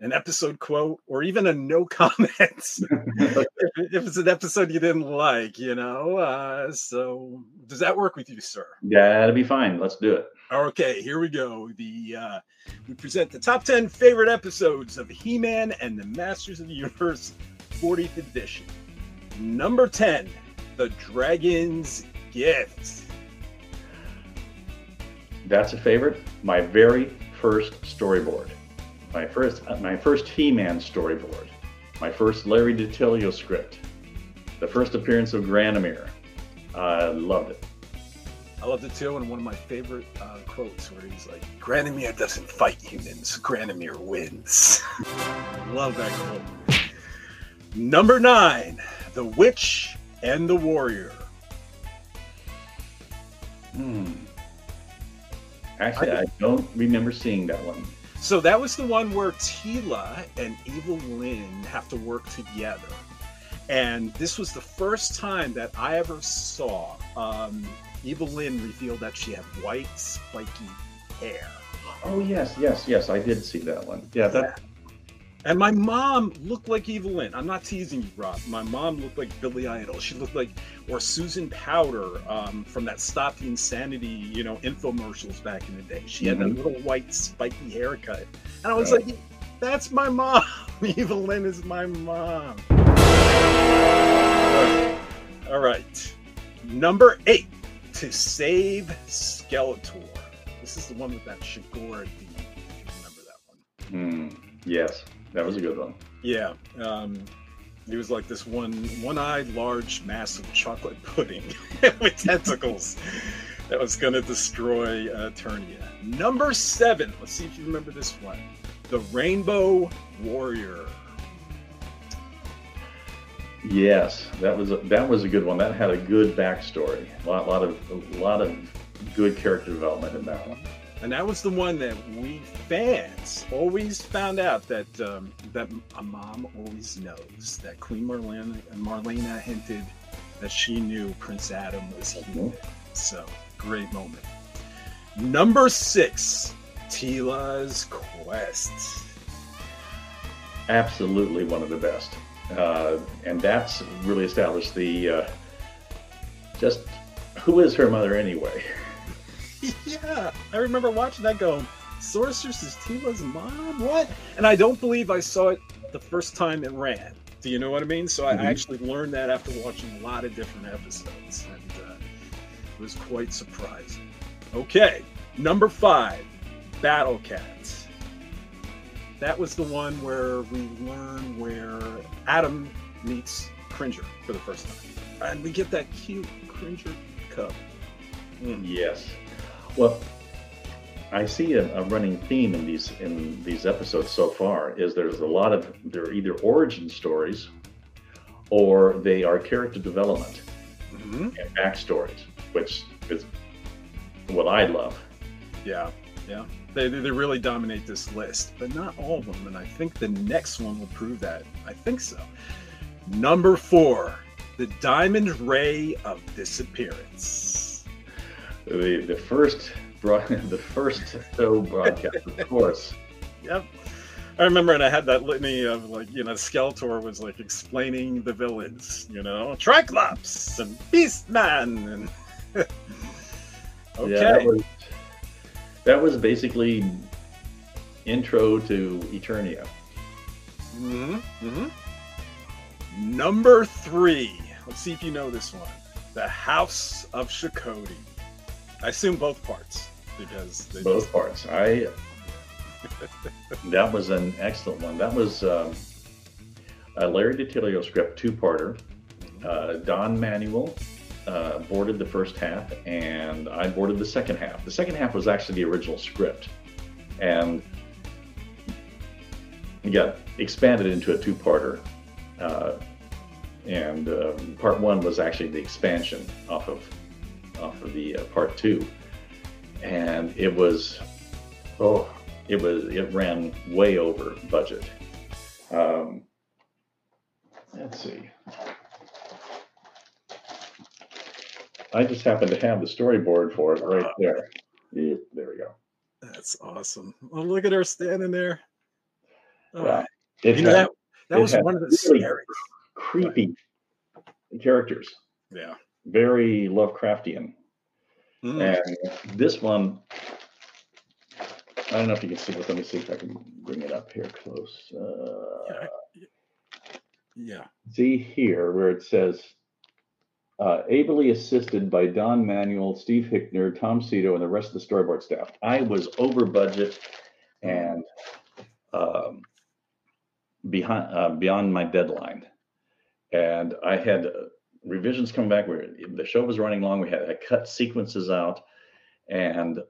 an episode quote, or even a no comments. if, if it's an episode you didn't like, you know. Uh, so, does that work with you, sir? Yeah, that'll be fine. Let's do it. Okay, here we go. The uh, we present the top ten favorite episodes of He-Man and the Masters of the Universe 40th edition. Number 10, The Dragon's Gift. That's a favorite. My very first storyboard. My first uh, my first He-Man storyboard. My first Larry DiTilio script. The first appearance of Granamyr. I loved it. I loved it too, and one of my favorite uh, quotes where he's like, Granamyr doesn't fight humans, Granamir wins. Love that quote. Number nine, The Witch and the Warrior. Hmm. Actually, I don't remember seeing that one. So that was the one where Teela and Evil-Lyn have to work together. And this was the first time that I ever saw um, Evil-Lyn reveal that she had white, spiky hair. Oh yes, yes, yes. I did see that one. Yeah, that. And my mom looked like Evil-Lyn. I'm not teasing you, Rob. My mom looked like Billy Idol. She looked like, or Susan Powter um, from that Stop the Insanity, you know, infomercials back in the day. She had Mhm. that little white, spiky haircut. And I was like, that's my mom. Evil-Lyn is my mom. All right. Number eight, to save Skeletor. This is the one with that. If you remember that one. Hmm. Yes, that was a good one. Yeah. Um, he was like this one one-eyed, large, massive chocolate pudding with tentacles that was going to destroy uh, Eternia. Number seven. Let's see if you remember this one. The Rainbow Warrior. Yes, that was a, that was a good one. That had a good backstory. A lot, lot of a lot of good character development in that one. And that was the one that we fans always found out that um, that a mom always knows that Queen Marlena Marlena hinted that she knew Prince Adam was human. So great moment. Number six, Teela's quest. Absolutely one of the best, uh, and that's really established the uh, just who is her mother anyway. yeah, I remember watching that go. Sorceress is Teela's mom? What? And I don't believe I saw it the first time it ran. Do you know what I mean? So I Mhm. actually learned that after watching a lot of different episodes, and uh, it was quite surprising. Okay, number five, Battle Cats. That was the one where we learn where Adam meets Cringer for the first time, and we get that cute Cringer cub. Mm. Yes. Well, I see a, a running theme in these in these episodes so far is there's a lot of they're either origin stories or they are character development Mhm. and backstories, which is what I love. Yeah, yeah. They they really dominate this list, but not all of them. And I think the next one will prove that. I think so. Number four, the Diamond Ray of Disappearance. The the first broad, the first show broadcast, of course. Yep. I remember, and I had that litany of like, you know, Skeletor was like explaining the villains, you know, Triclops and Beastman, and okay, Yeah, that was that was basically intro to Eternia. hmm hmm Number three. Let's see if you know this one. The House of Shokoti. I assume both parts because they Both parts. I that was an excellent one. That was um, a Larry DiTilio script, two-parter. Uh, Don Manuel uh, boarded the first half, and I boarded the second half. The second half was actually the original script, and got expanded into a two-parter. Uh, and um, part one was actually the expansion off of off of the uh, part two, and it was oh it was it ran way over budget. Um, let's see. I just happen to have the storyboard for it right there. Yep, there we go. That's awesome. Oh, look at her standing there. Oh, Yeah. You know that that was one of the really- scary. creepy characters, Yeah. Very Lovecraftian. Mm. And this one, I don't know if you can see this. Let me see if I can bring it up here close. Uh, Yeah. see here where it says uh, ably assisted by Don Manuel, Steve Hickner, Tom Sito, and the rest of the storyboard staff. I was over budget and um, behind uh, beyond my deadline, and I had uh, revisions come back. Where the show was running long, we had cut sequences out, and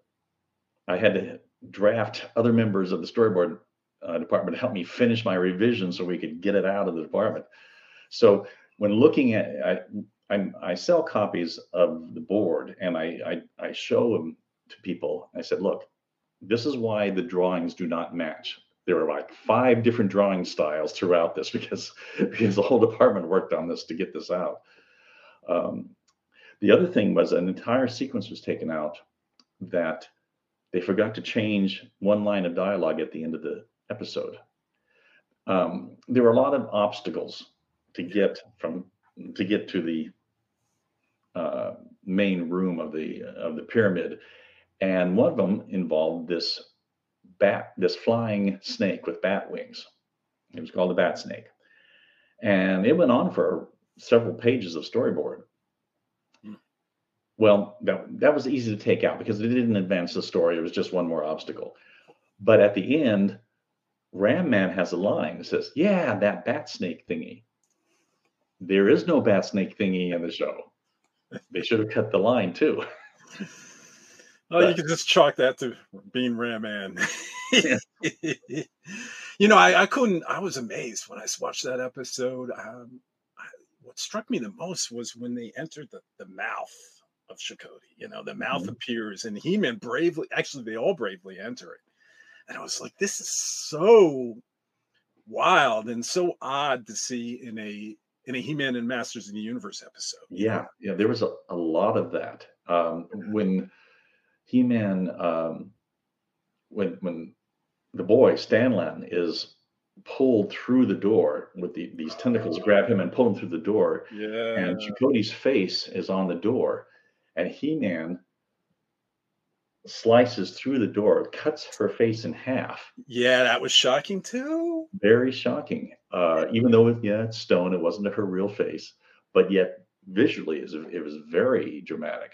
I had to draft other members of the storyboard uh, department to help me finish my revision so we could get it out of the department. So when looking at, I, I, I sell copies of the board and I, I, I show them to people. I said, look, this is why the drawings do not match. There were like five different drawing styles throughout this because, because the whole department worked on this to get this out. Um, the other thing was an entire sequence was taken out that they forgot to change one line of dialogue at the end of the episode. Um, there were a lot of obstacles to get from to get to the uh, main room of the of the pyramid, and one of them involved this bat, this flying snake with bat wings. It was called a bat snake, and it went on for several pages of storyboard. Hmm. Well, that that was easy to take out because it didn't advance the story. It was just one more obstacle. But at the end, Ram Man has a line that says, "Yeah, that bat snake thingy." There is no bat snake thingy in the show. They should have cut the line too. Oh, you But- can just chalk that to being Ram Man. you know, I, I couldn't. I was amazed when I watched that episode. Um, what struck me the most was when they entered the, the mouth of Shokoti. You know, the mouth Mhm. appears, and He Man bravely. Actually, they all bravely enter it, and I was like, "This is so wild and so odd to see in a in a He Man and Masters of the Universe episode." Yeah, yeah, there was a, a lot of that. Um, when He-Man, um, when when the boy Stanlan is pulled through the door with the, these tentacles grab him and pull him through the door, yeah. and Shokoti's face is on the door, and He-Man slices through the door, cuts her face in half. Yeah, that was shocking too. Very shocking. Uh, even though it, yeah, it's stone, it wasn't her real face, but yet visually, it was very dramatic.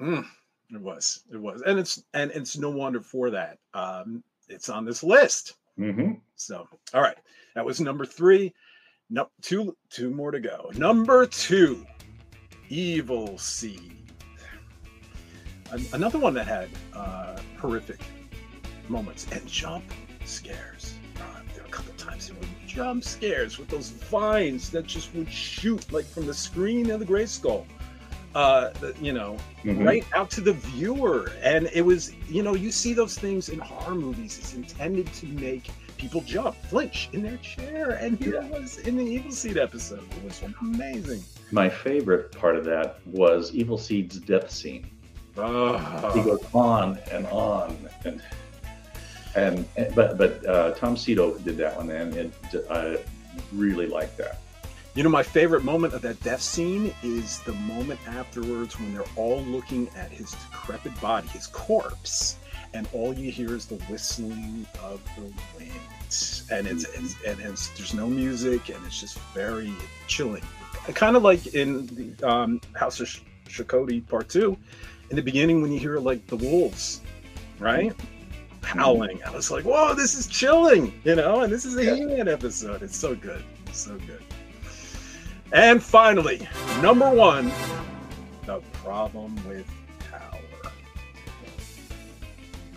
Mm, it was, it was, and it's and it's no wonder for that. Um, it's on this list. Mm-hmm. So, all right, that was number three. No, two, two more to go. Number two, Evil Seed. Another one that had uh, horrific moments and jump scares. Uh, there were a couple times there were jump scares with those vines that just would shoot like from the screen of the Grayskull uh, you know, mm-hmm. right out to the viewer. And it was, you know, you see those things in horror movies. It's intended to make people jump, flinch in their chair. And here yeah. it was in the Evil Seed episode. It was amazing. My favorite part of that was Evil Seed's death scene. Oh. He goes on and on and and, and but but uh, Tom Sito did that one and it, I really liked that. You know, my favorite moment of that death scene is the moment afterwards when they're all looking at his decrepit body, his corpse, and all you hear is the whistling of the wind. And it's, it's and it's, there's no music, and it's just very chilling. Kind of like in the um, House of Shokoti Part Two, in the beginning when you hear like the wolves, right? Howling. I was like, whoa, this is chilling, you know, and this is a He-Man episode. It's so good. It's so good. And finally, number one, the problem with power.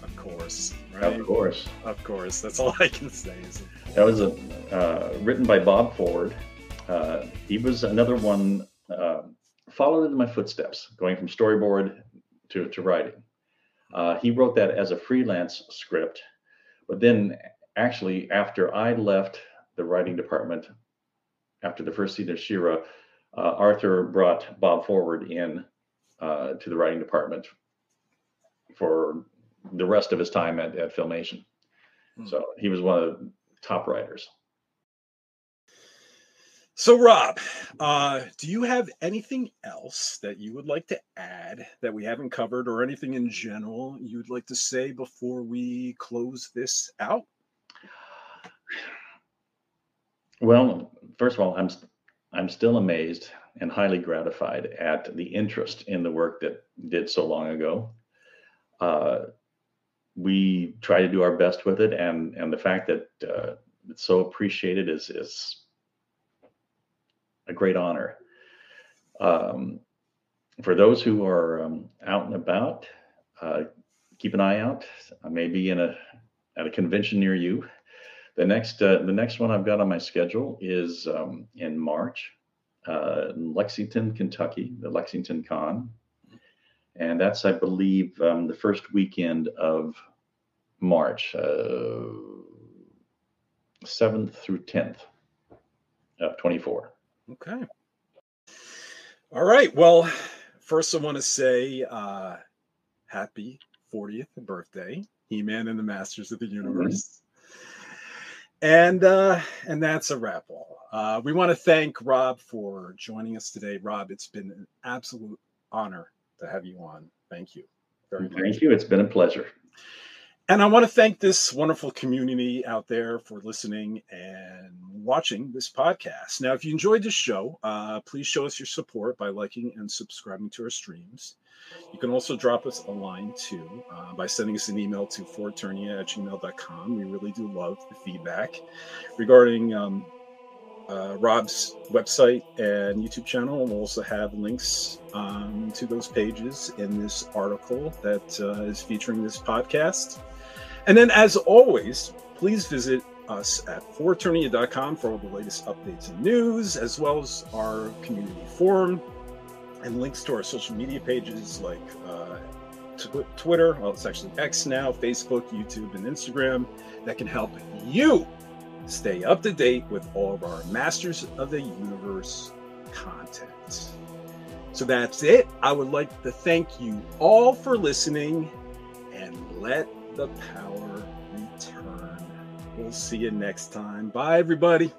Of course, right? Of course, of course. That's all I can say. Is that was a, uh, written by Bob Forward. Uh, he was another one. Uh, followed in my footsteps, going from storyboard to to writing. Uh, he wrote that as a freelance script, but then actually after I left the writing department after the first season of She-Ra, uh, Arthur brought Bob Forward in uh, to the writing department for the rest of his time at, at Filmation. Hmm. So he was one of the top writers. So, Rob, uh, do you have anything else that you would like to add that we haven't covered, or anything in general you'd like to say before we close this out? Well, first of all, I'm I'm still amazed and highly gratified at the interest in the work that did so long ago. Uh, we try to do our best with it, and and the fact that uh, it's so appreciated is is a great honor. Um, for those who are um, out and about, uh, keep an eye out. I may be in a at a convention near you the next uh, the next one I've got on my schedule is um, in March uh, in Lexington, Kentucky, the Lexington Con, and that's I believe um, the first weekend of March, uh, seventh through tenth of twenty four. Okay. All right. Well, first I want to say uh, happy 40th birthday, He Man and the Masters of the mm-hmm. Universe. And uh, and that's a wrap all. Uh, we want to thank Rob for joining us today. Rob, it's been an absolute honor to have you on. Thank you very much. Thank you. It's been a pleasure. And I want to thank this wonderful community out there for listening and watching this podcast. Now, if you enjoyed this show, uh, please show us your support by liking and subscribing to our streams. You can also drop us a line too uh, by sending us an email to foreternia at gmail.com. We really do love the feedback regarding um, uh, Rob's website and YouTube channel. We'll also have links um, to those pages in this article that uh, is featuring this podcast. And then, as always, please visit us at foreternia.com for all the latest updates and news, as well as our community forum and links to our social media pages like uh, tw- Twitter, well, it's actually X now, Facebook, YouTube, and Instagram that can help you stay up to date with all of our Masters of the Universe content. So that's it. I would like to thank you all for listening and let the power return. We'll see you next time. Bye, everybody.